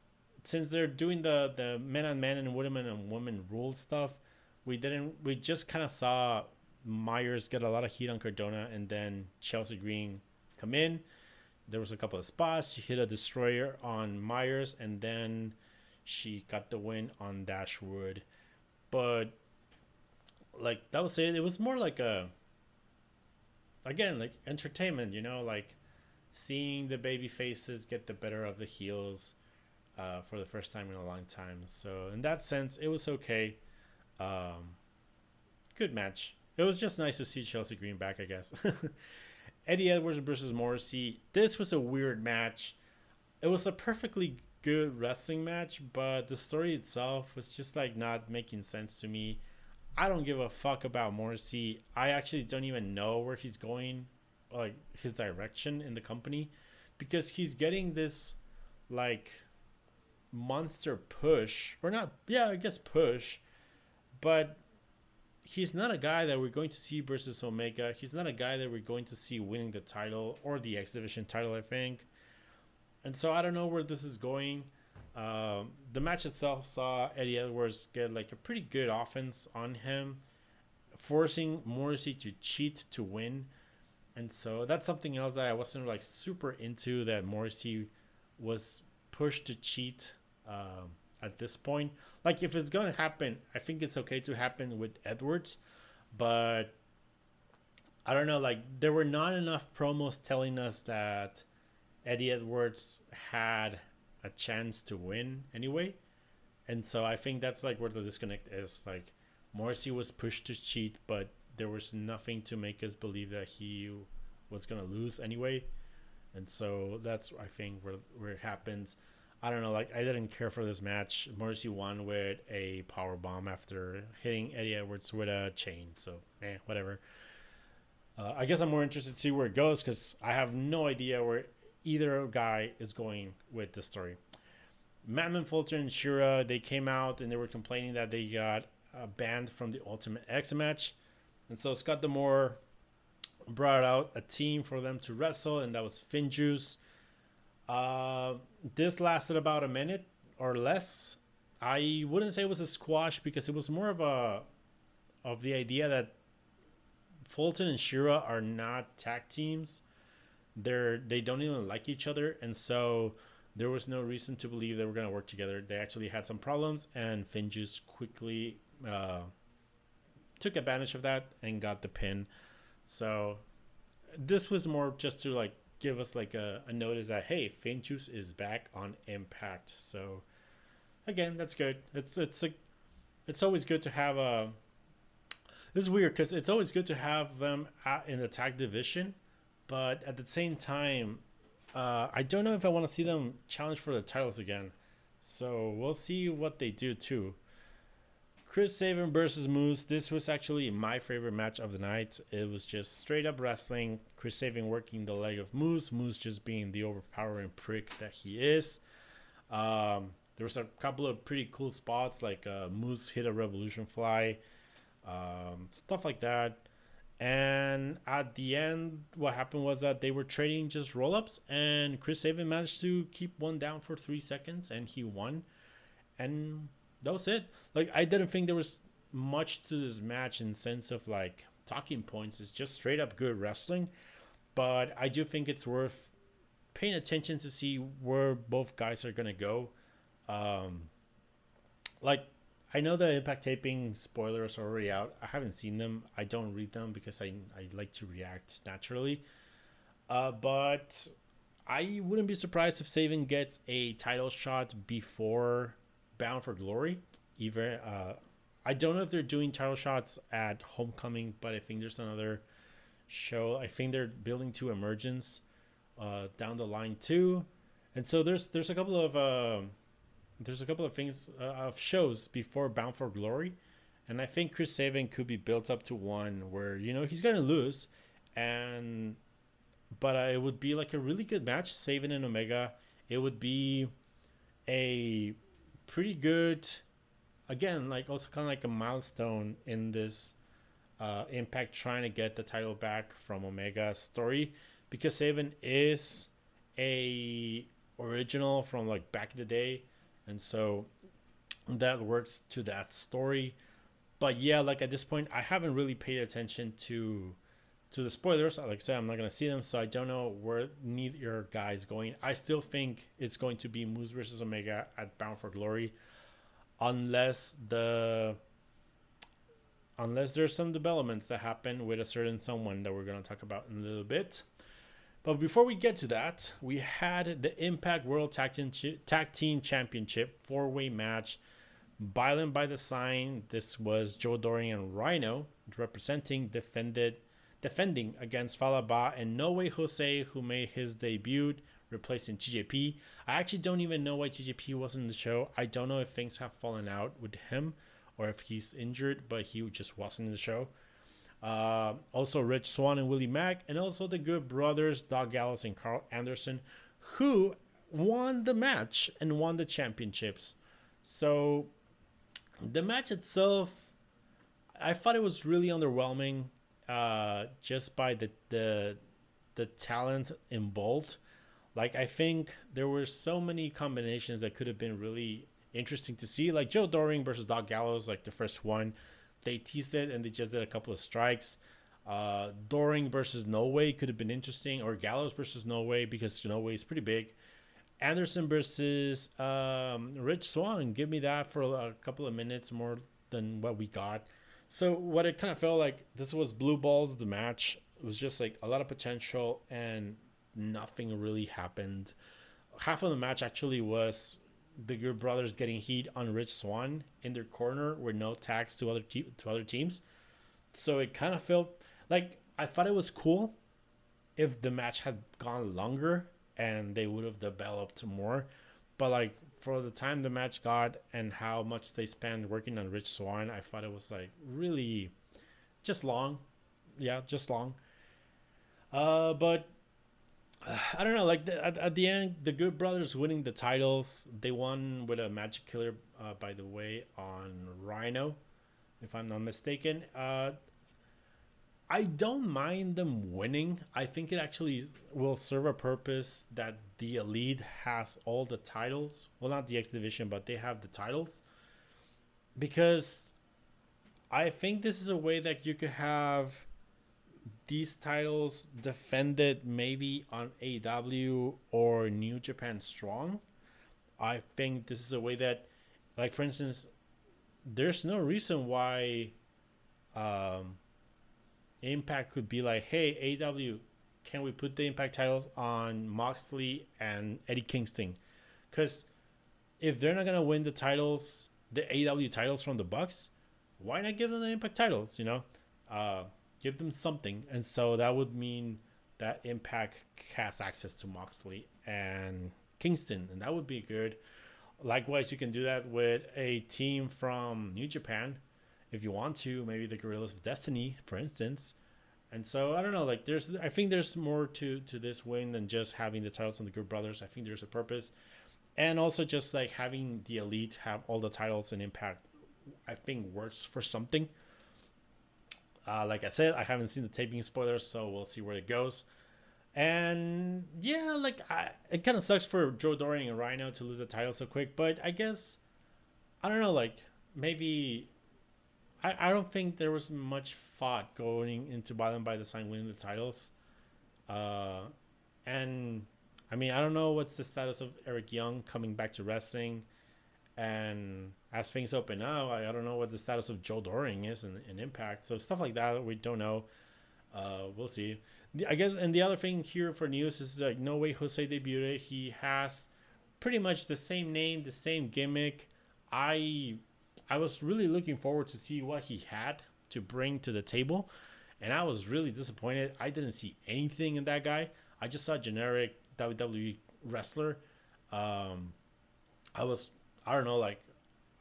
since they're doing the the men on men and women and women rule stuff, we didn't. We just kind of saw Myers get a lot of heat on Cardona, and then Chelsea Green come in there was a couple of spots. She hit a destroyer on Myers, and then she got the win on Dashwood. But like that was it. It was more like a again like entertainment, you know, like seeing the baby faces get the better of the heels uh, for the first time in a long time. So in that sense, it was okay. Um, good match. It was just nice to see Chelsea Green back, I guess. Eddie Edwards versus Morrissey. This was a weird match. It was a perfectly good wrestling match, but the story itself was just like not making sense to me. I don't give a fuck about Morrissey. I actually don't even know where he's going, like his direction in the company, because he's getting this like monster push, or not, yeah, I guess push, but he's not a guy that we're going to see versus Omega. He's not a guy that we're going to see winning the title or the X Division title, I think. And so I don't know where this is going. Um, the match itself saw Eddie Edwards get like a pretty good offense on him, forcing Morrissey to cheat to win. And so that's something else that I wasn't like super into that Morrissey was pushed to cheat. Um, at this point. Like if it's gonna happen, I think it's okay to happen with Edwards, but I don't know. Like there were not enough promos telling us that Eddie Edwards had a chance to win anyway, and so I think that's like where the disconnect is. Like Morrissey was pushed to cheat, but there was nothing to make us believe that he was gonna lose anyway, and so that's I think where where it happens. I don't know, like I didn't care for this match. Morrissey won with a power bomb after hitting Eddie Edwards with a chain. So, eh, whatever. Uh, I guess I'm more interested to see where it goes because I have no idea where either guy is going with the story. Madman Fulton and Shera, they came out and they were complaining that they got uh, banned from the Ultimate X match. And so Scott D'Amore brought out a team for them to wrestle, and that was Finjuice, uh, this lasted about a minute or less. I wouldn't say it was a squash because it was more of a of the idea that Fulton and Shera are not tag teams. They're they don't even like each other, and so there was no reason to believe they were going to work together. They actually had some problems, and Finjuice quickly uh, took advantage of that and got the pin. So this was more just to like give us like a, a notice that hey, Finjuice is back on Impact. So again, that's good. It's it's a it's always good to have a. This is weird because it's always good to have them in the tag division, but at the same time, uh, I don't know if I want to see them challenge for the titles again. So we'll see what they do too. Chris Sabin versus Moose. This was actually my favorite match of the night. It was just straight up wrestling. Chris Sabin working the leg of Moose. Moose just being the overpowering prick that he is. Um, there was a couple of pretty cool spots like uh, Moose hit a Revolution Fly, um, stuff like that. And at the end, what happened was that they were trading just roll ups, and Chris Sabin managed to keep one down for three seconds, and he won. And that was it. Like I didn't think there was much to this match in sense of like talking points. It's just straight up good wrestling, but I do think it's worth paying attention to see where both guys are gonna go. Um, like I know the impact taping spoilers are already out. I haven't seen them. I don't read them because I I like to react naturally. Uh, but I wouldn't be surprised if Sabin gets a title shot before Bound for Glory. Even uh, I don't know if they're doing title shots at Homecoming, but I think there's another show. I think they're building to Emergence uh, down the line too, and so there's there's a couple of uh, there's a couple of things uh, of shows before Bound for Glory, and I think Chris Sabin could be built up to one where you know he's gonna lose, and but it would be like a really good match, Sabin and Omega. It would be a pretty good again like also kind of like a milestone in this uh, impact trying to get the title back from omega story because Sabin is a original from like back in the day and so that works to that story. But yeah like at this point i haven't really paid attention to to the spoilers like i said i'm not to see them so i don't know where neither guy is going. I still think it's going to be moose versus omega at bound for glory unless the unless there's some developments that happen with a certain someone that we're to talk about in a little bit. But before we get to that we had the impact world tag team, tag team championship four-way match. Violent by Design this was joe doering and rhino representing defended defending against Fallah Bahh and No Way Jose, who made his debut replacing TJP. I actually don't even know why TJP wasn't in the show. I don't know if things have fallen out with him or if he's injured, but he just wasn't in the show. Uh, also, Rich Swann and Willie Mack, and also the good brothers, Doc Gallows and Carl Anderson, who won the match and won the championships. So, the match itself, I thought it was really underwhelming uh, just by the, the the talent involved. Like I think there were so many combinations that could have been really interesting to see. Like Joe Doering versus Doc Gallows, like the first one, they teased it and they just did a couple of strikes. Uh, Doering versus No Way could have been interesting, or Gallows versus No Way because No Way is pretty big. Anderson versus um, Rich Swann, give me that for a couple of minutes more than what we got. So what it kind of felt like this was blue balls the match. It was just like a lot of potential and nothing really happened. Half of the match actually was the Good Brothers getting heat on Rich Swann in their corner with no tags to other te- to other teams. So it kind of felt like I thought it was cool if the match had gone longer and they would have developed more. But like for the time the match got and how much they spent working on Rich Swann, I thought it was like really just long. Yeah, just long. Uh, but uh, I don't know. Like the, at, at the end, the Good Brothers winning the titles. They won with a Magic Killer, uh, by the way, on Rhino, if I'm not mistaken. Uh, I don't mind them winning. I think it actually will serve a purpose that the elite has all the titles. Well, not the X division, but they have the titles. Because I think this is a way that you could have these titles defended maybe on AW or New Japan Strong. I think this is a way that, like, for instance, there's no reason why. Um, Impact could be like, hey, AW, can we put the Impact titles on Moxley and Eddie Kingston? Because if they're not gonna win the titles, the AW titles from the Bucks, why not give them the Impact titles? You know, uh, give them something, and so that would mean that Impact has access to Moxley and Kingston, and that would be good. Likewise, you can do that with a team from New Japan if you want to, maybe the Guerrillas of Destiny, for instance. And so I don't know, like there's I think there's more to to this win than just having the titles on the Good Brothers. I think there's a purpose. And also just like having the elite have all the titles and impact I think works for something. Uh, like I said, I haven't seen the taping spoilers, so we'll see where it goes. And yeah, like I, it kind of sucks for Joe Doering and Rhino to lose the title so quick, but I guess I don't know, like maybe I, I don't think there was much thought going into Violent by Design winning the titles. Uh, and I mean, I don't know what's the status of Eric Young coming back to wrestling. And as things open up, I, I don't know what the status of Joe Doering is in, in Impact. So stuff like that, we don't know. Uh, we'll see. The, I guess, and the other thing here for news is like no way Jose debuted. He has pretty much the same name, the same gimmick. I I was really looking forward to see what he had to bring to the table, and I was really disappointed. I didn't see anything in that guy. I just saw generic WWE wrestler. Um, I was I don't know like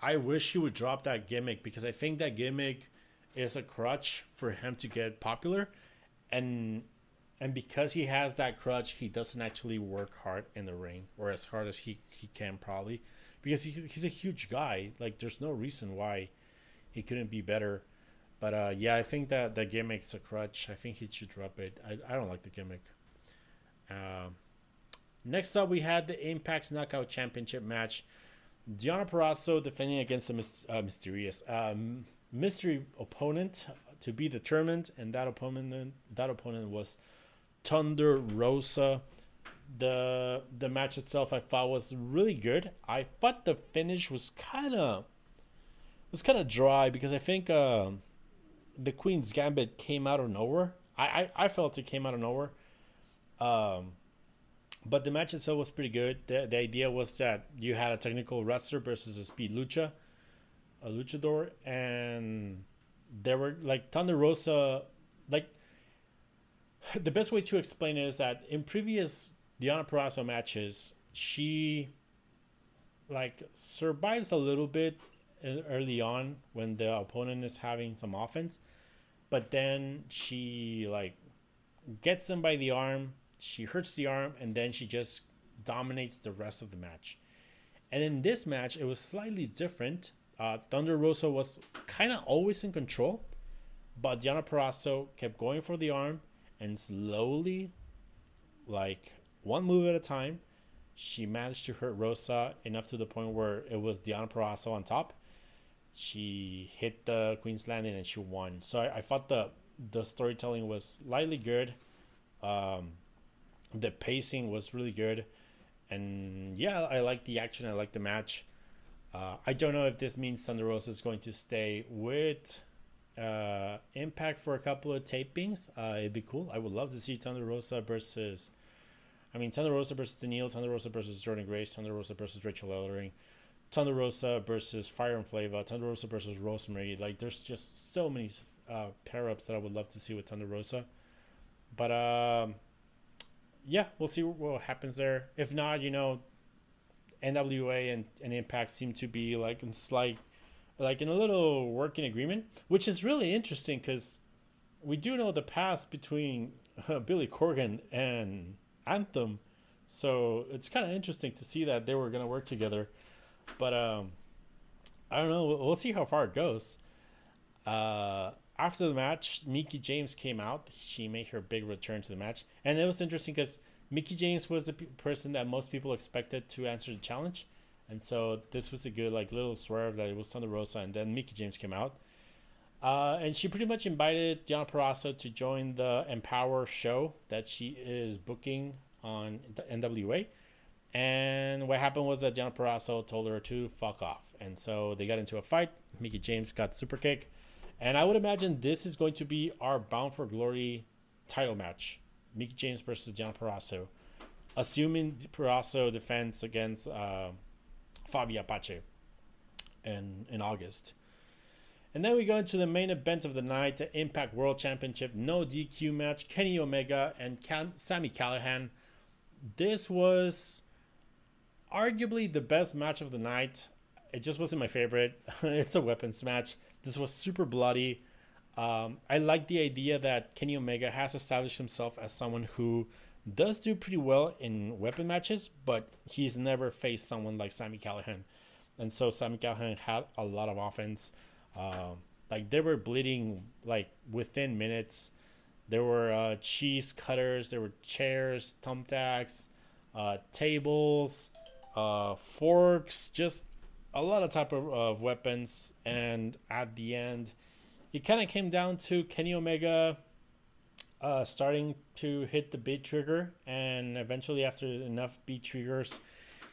I wish he would drop that gimmick because I think that gimmick is a crutch for him to get popular, and and because he has that crutch, he doesn't actually work hard in the ring or as hard as he he can probably because he, he's a huge guy. Like, there's no reason why he couldn't be better. But uh, yeah, I think that the gimmick's a crutch. I think he should drop it. I, I don't like the gimmick. Uh, next up, we had the Impact's Knockout Championship match. Deonna Purrazzo defending against a uh, mysterious um, mystery opponent to be determined, and that opponent that opponent was Thunder Rosa the the match itself I thought was really good. I thought the finish was kind of was kind of dry because I think uh, the Queen's Gambit came out of nowhere. I, I, I felt it came out of nowhere. Um, but the match itself was pretty good. The, the idea was that you had a technical wrestler versus a speed lucha, a luchador, and there were like Thunder Rosa. Like the best way to explain it is that in previous Deonna Purrazzo matches, she like survives a little bit early on when the opponent is having some offense, but then she like gets them by the arm, she hurts the arm, and then she just dominates the rest of the match. And in this match, it was slightly different. Uh, Thunder Rosa was kind of always in control, but Deonna Purrazzo kept going for the arm and slowly, like one move at a time. She managed to hurt Rosa enough to the point where it was Deonna Purrazzo on top. She hit the Queen's Landing and she won. So I, I thought the the storytelling was slightly good. Um, the pacing was really good, and yeah, I like the action. I like the match. Uh, I don't know if this means Thunder Rosa is going to stay with uh, Impact for a couple of tapings. Uh, it'd be cool. I would love to see Thunder Rosa versus I mean, Thunder Rosa versus Danielle, Thunder Rosa versus Jordynne Grace, Thunder Rosa versus Rachel Ellering, Thunder Rosa versus Fire and Flava, Thunder Rosa versus Rosemary. Like, there's just so many uh, pair ups that I would love to see with Thunder Rosa. But um, yeah, we'll see what happens there. If not, you know, NWA and, and Impact seem to be like in slight, like in a little working agreement, which is really interesting because we do know the past between uh, Billy Corgan and Anthem. So it's kind of interesting to see that they were going to work together. But um, I don't know. We'll see how far it goes. Uh, after the match, Mickie James came out. She made her big return to the match. And it was interesting because Mickie James was the person that most people expected to answer the challenge. And so this was a good like little swerve that it was Thunder Rosa and then Mickie James came out. Uh, and she pretty much invited Deonna Purrazzo to join the Empower show that she is booking on the NWA. And what happened was that Deonna Purrazzo told her to fuck off. And so they got into a fight. Mickie James got super kick. And I would imagine this is going to be our Bound for Glory title match. Mickie James versus Deonna Purrazzo. Assuming Purrazzo defends against uh, Fabi Apache in, in August. And then we go into the main event of the night, the Impact World Championship no DQ match, Kenny Omega and Cam- Sami Callihan. This was arguably the best match of the night. It just wasn't my favorite. it's a weapons match. This was super bloody. Um, I like the idea that Kenny Omega has established himself as someone who does do pretty well in weapon matches, but he's never faced someone like Sami Callihan. And so Sami Callihan had a lot of offense. Um, like they were bleeding like within minutes. There were uh, cheese cutters, there were chairs, thumbtacks, uh, tables, uh, forks, just a lot of type of, of weapons. And at the end, it kind of came down to Kenny Omega uh, starting to hit the V-Trigger, and eventually, after enough beat triggers,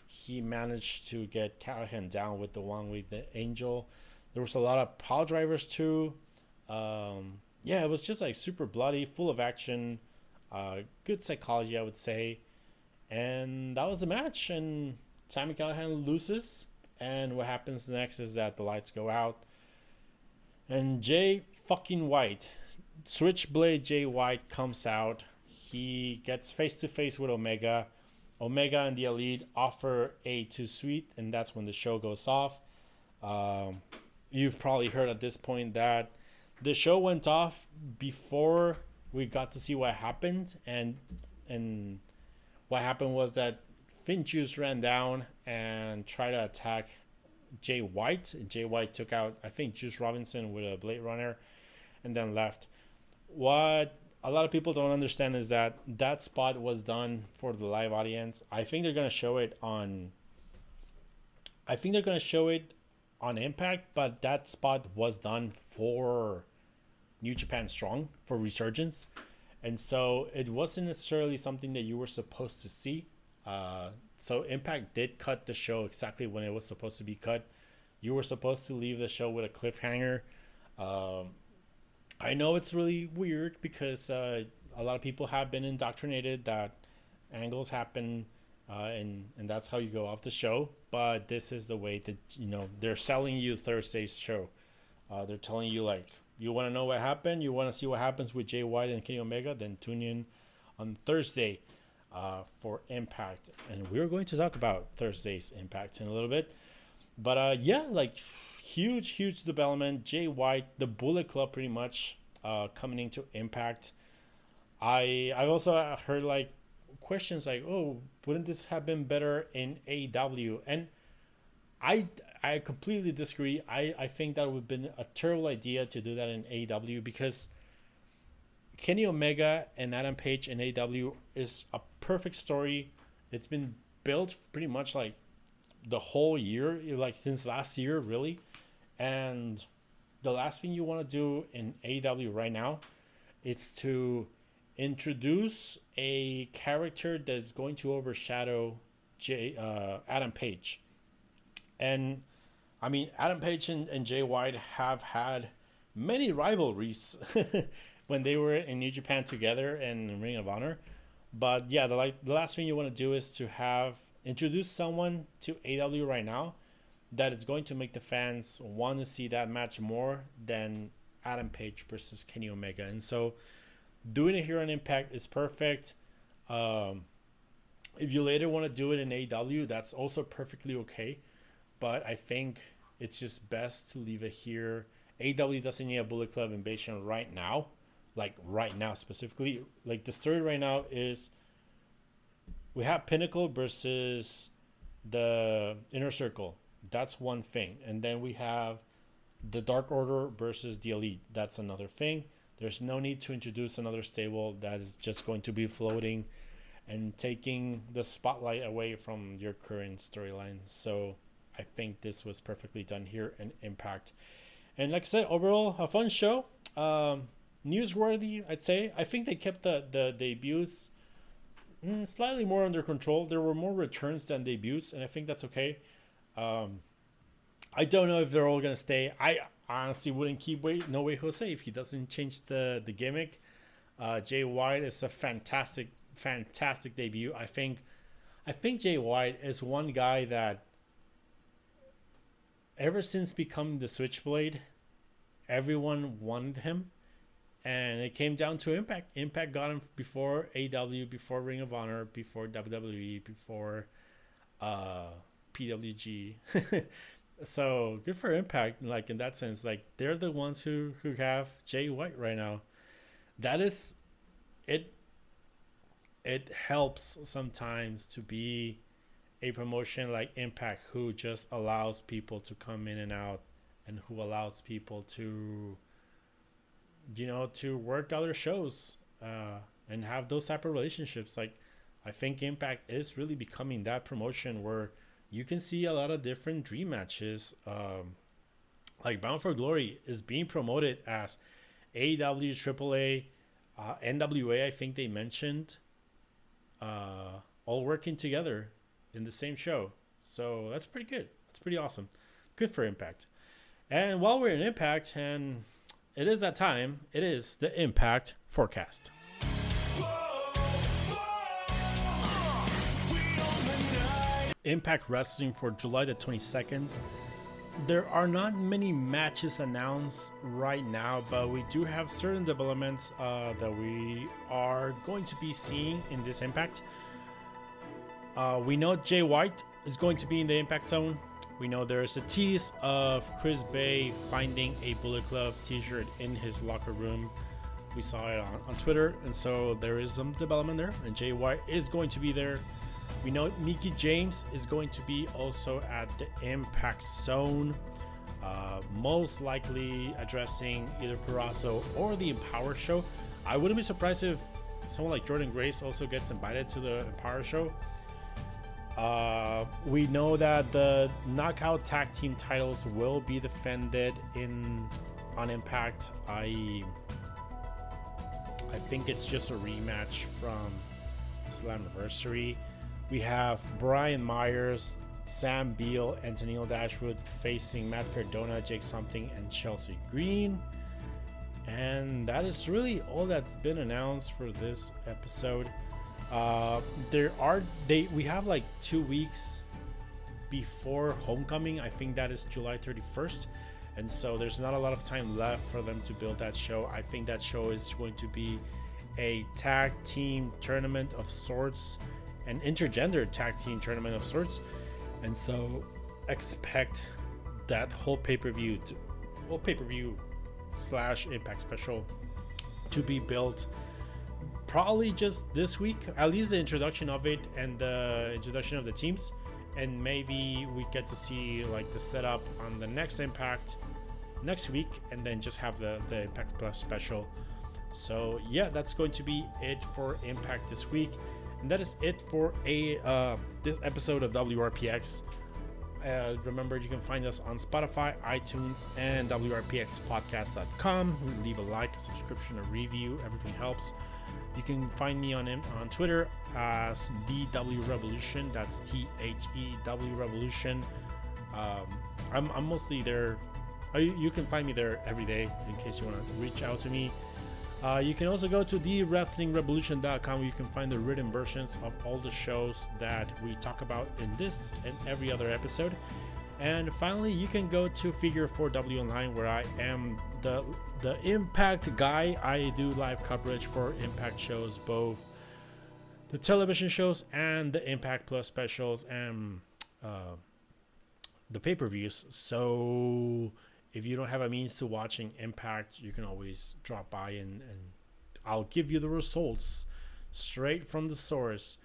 he managed to get Callihan down with the one with the angel. There was a lot of power drivers too. Um, yeah, it was just like super bloody, full of action, uh, good psychology, I would say. And that was the match. And Sami Callihan loses. And what happens next is that the lights go out. And Jay fucking White, Switchblade Jay White comes out. He gets face to face with Omega. Omega and the Elite offer a too sweet, and that's when the show goes off. Um, you've probably heard at this point that the show went off before we got to see what happened, and and what happened was that Finjuice ran down and tried to attack Jay White. And Jay White took out, I think, Juice Robinson with a Blade Runner, and then left. What a lot of people don't understand is that that spot was done for the live audience. I think they're gonna show it on. I think they're gonna show it on Impact, but that spot was done for New Japan Strong for Resurgence, and so it wasn't necessarily something that you were supposed to see. Uh, so Impact did cut the show exactly when it was supposed to be cut. You were supposed to leave the show with a cliffhanger. Um, I know it's really weird because uh, a lot of people have been indoctrinated that angles happen uh, and and that's how you go off the show. But this is the way that you know they're selling you Thursday's show. Uh, they're telling you like you want to know what happened, you want to see what happens with Jay White and Kenny Omega, then tune in on Thursday uh, for Impact, and we're going to talk about Thursday's Impact in a little bit. But uh, yeah, like huge, huge development. Jay White, the Bullet Club, pretty much uh, coming into Impact. I I've also heard like questions like, oh, wouldn't this have been better in AEW? And I I completely disagree. I, I think that would have been a terrible idea to do that in AEW because Kenny Omega and Adam Page in AEW is a perfect story. It's been built pretty much like the whole year, like since last year, really. And the last thing you want to do in AEW right now is to introduce a character that's going to overshadow Jay, uh, Adam Page. And I mean, Adam Page and, and Jay White have had many rivalries when they were in New Japan together and Ring of Honor. But yeah, the like the last thing you want to do is to have introduce someone to AW right now that is going to make the fans want to see that match more than Adam Page versus Kenny Omega. And so doing it here on Impact is perfect. Um, if you later want to do it in AW, that's also perfectly okay. But I think it's just best to leave it here. AW doesn't need a Bullet Club invasion right now, like right now specifically. Like the story right now is we have Pinnacle versus the Inner Circle. That's one thing. And then we have the Dark Order versus the Elite. That's another thing. There's no need to introduce another stable that is just going to be floating and taking the spotlight away from your current storyline. So I think this was perfectly done here in Impact. And like I said, overall, a fun show. Um, newsworthy, I'd say. I think they kept the, the debuts mm, slightly more under control. There were more returns than debuts, and I think that's okay. Um, I don't know if they're all gonna stay. I honestly wouldn't keep wait no way Jose if he doesn't change the the gimmick. Uh, Jay White is a fantastic, fantastic debut. I think, I think Jay White is one guy that ever since becoming the Switchblade, everyone wanted him, and it came down to Impact. Impact got him before AW, before Ring of Honor, before WWE, before uh, PWG. so good for Impact. Like in that sense, like they're the ones who who have Jay White right now. That is, it. It helps sometimes to be a promotion like Impact, who just allows people to come in and out, and who allows people to, you know, to work other shows uh, and have those type of relationships. Like, I think Impact is really becoming that promotion where you can see a lot of different dream matches. Um, like Bound for Glory is being promoted as AEW, AAA, uh, NWA. I think they mentioned uh, all working together in the same show. So that's pretty good. That's pretty awesome. Good for Impact. And while we're in Impact, and it is that time, it is the Impact forecast. Impact Wrestling for July the 22nd. There are not many matches announced right now, but we do have certain developments uh, that we are going to be seeing in this Impact. Uh, we know Jay White is going to be in the Impact Zone. We know there's a tease of Chris Bey finding a Bullet Club t-shirt in his locker room. We saw it on, on Twitter, and so there is some development there, and Jay White is going to be there. We know Mickie James is going to be also at the Impact Zone, uh, most likely addressing either Purrazzo or the Empower Show. I wouldn't be surprised if someone like Jordynne Grace also gets invited to the Empower Show. Uh, we know that the knockout tag team titles will be defended in on Impact. I I think it's just a rematch from Slammiversary. We have Brian Myers, Sam Beale, and Dashwood facing Matt Cardona, Jake Something, and Chelsea Green. And that is really all that's been announced for this episode. Uh, there are they we have like two weeks before homecoming. I think that is July 31st. And so there's not a lot of time left for them to build that show. I think that show is going to be a tag team tournament of sorts, an intergender tag team tournament of sorts. And so expect that whole pay-per-view to whole pay-per-view slash impact special to be built probably just this week, at least the introduction of it and the introduction of the teams, and maybe we get to see like the setup on the next Impact next week, and then just have the the Impact Plus special. So yeah, that's going to be it for Impact this week, and that is it for a uh, this episode of WRPX. Uh, remember, you can find us on Spotify, iTunes, and WRPXpodcast.com. Leave a like, a subscription, a review. Everything helps. You can find me on on Twitter as DW Revolution. That's T H E W Revolution. Um, I'm, I'm mostly there. Uh, you can find me there every day in case you want to reach out to me. Uh, you can also go to thewrestlingrevolution.com where you can find the written versions of all the shows that we talk about in this and every other episode. And finally, you can go to Figure 4W Online where I am the the Impact guy. I do live coverage for Impact shows, both the television shows and the Impact Plus specials and uh, the pay per views. So if you don't have a means to watching Impact, you can always drop by and, and I'll give you the results straight from the source.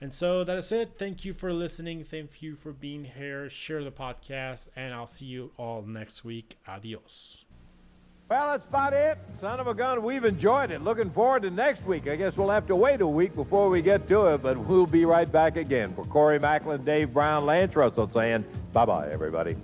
And so that is it. Thank you for listening. Thank you for being here. Share the podcast, and I'll see you all next week. Adios. Well, that's about it. Son of a gun, we've enjoyed it. Looking forward to next week. I guess we'll have to wait a week before we get to it, but we'll be right back again. For Corey Macklin, Dave Brown, Lance Russell saying bye bye, everybody.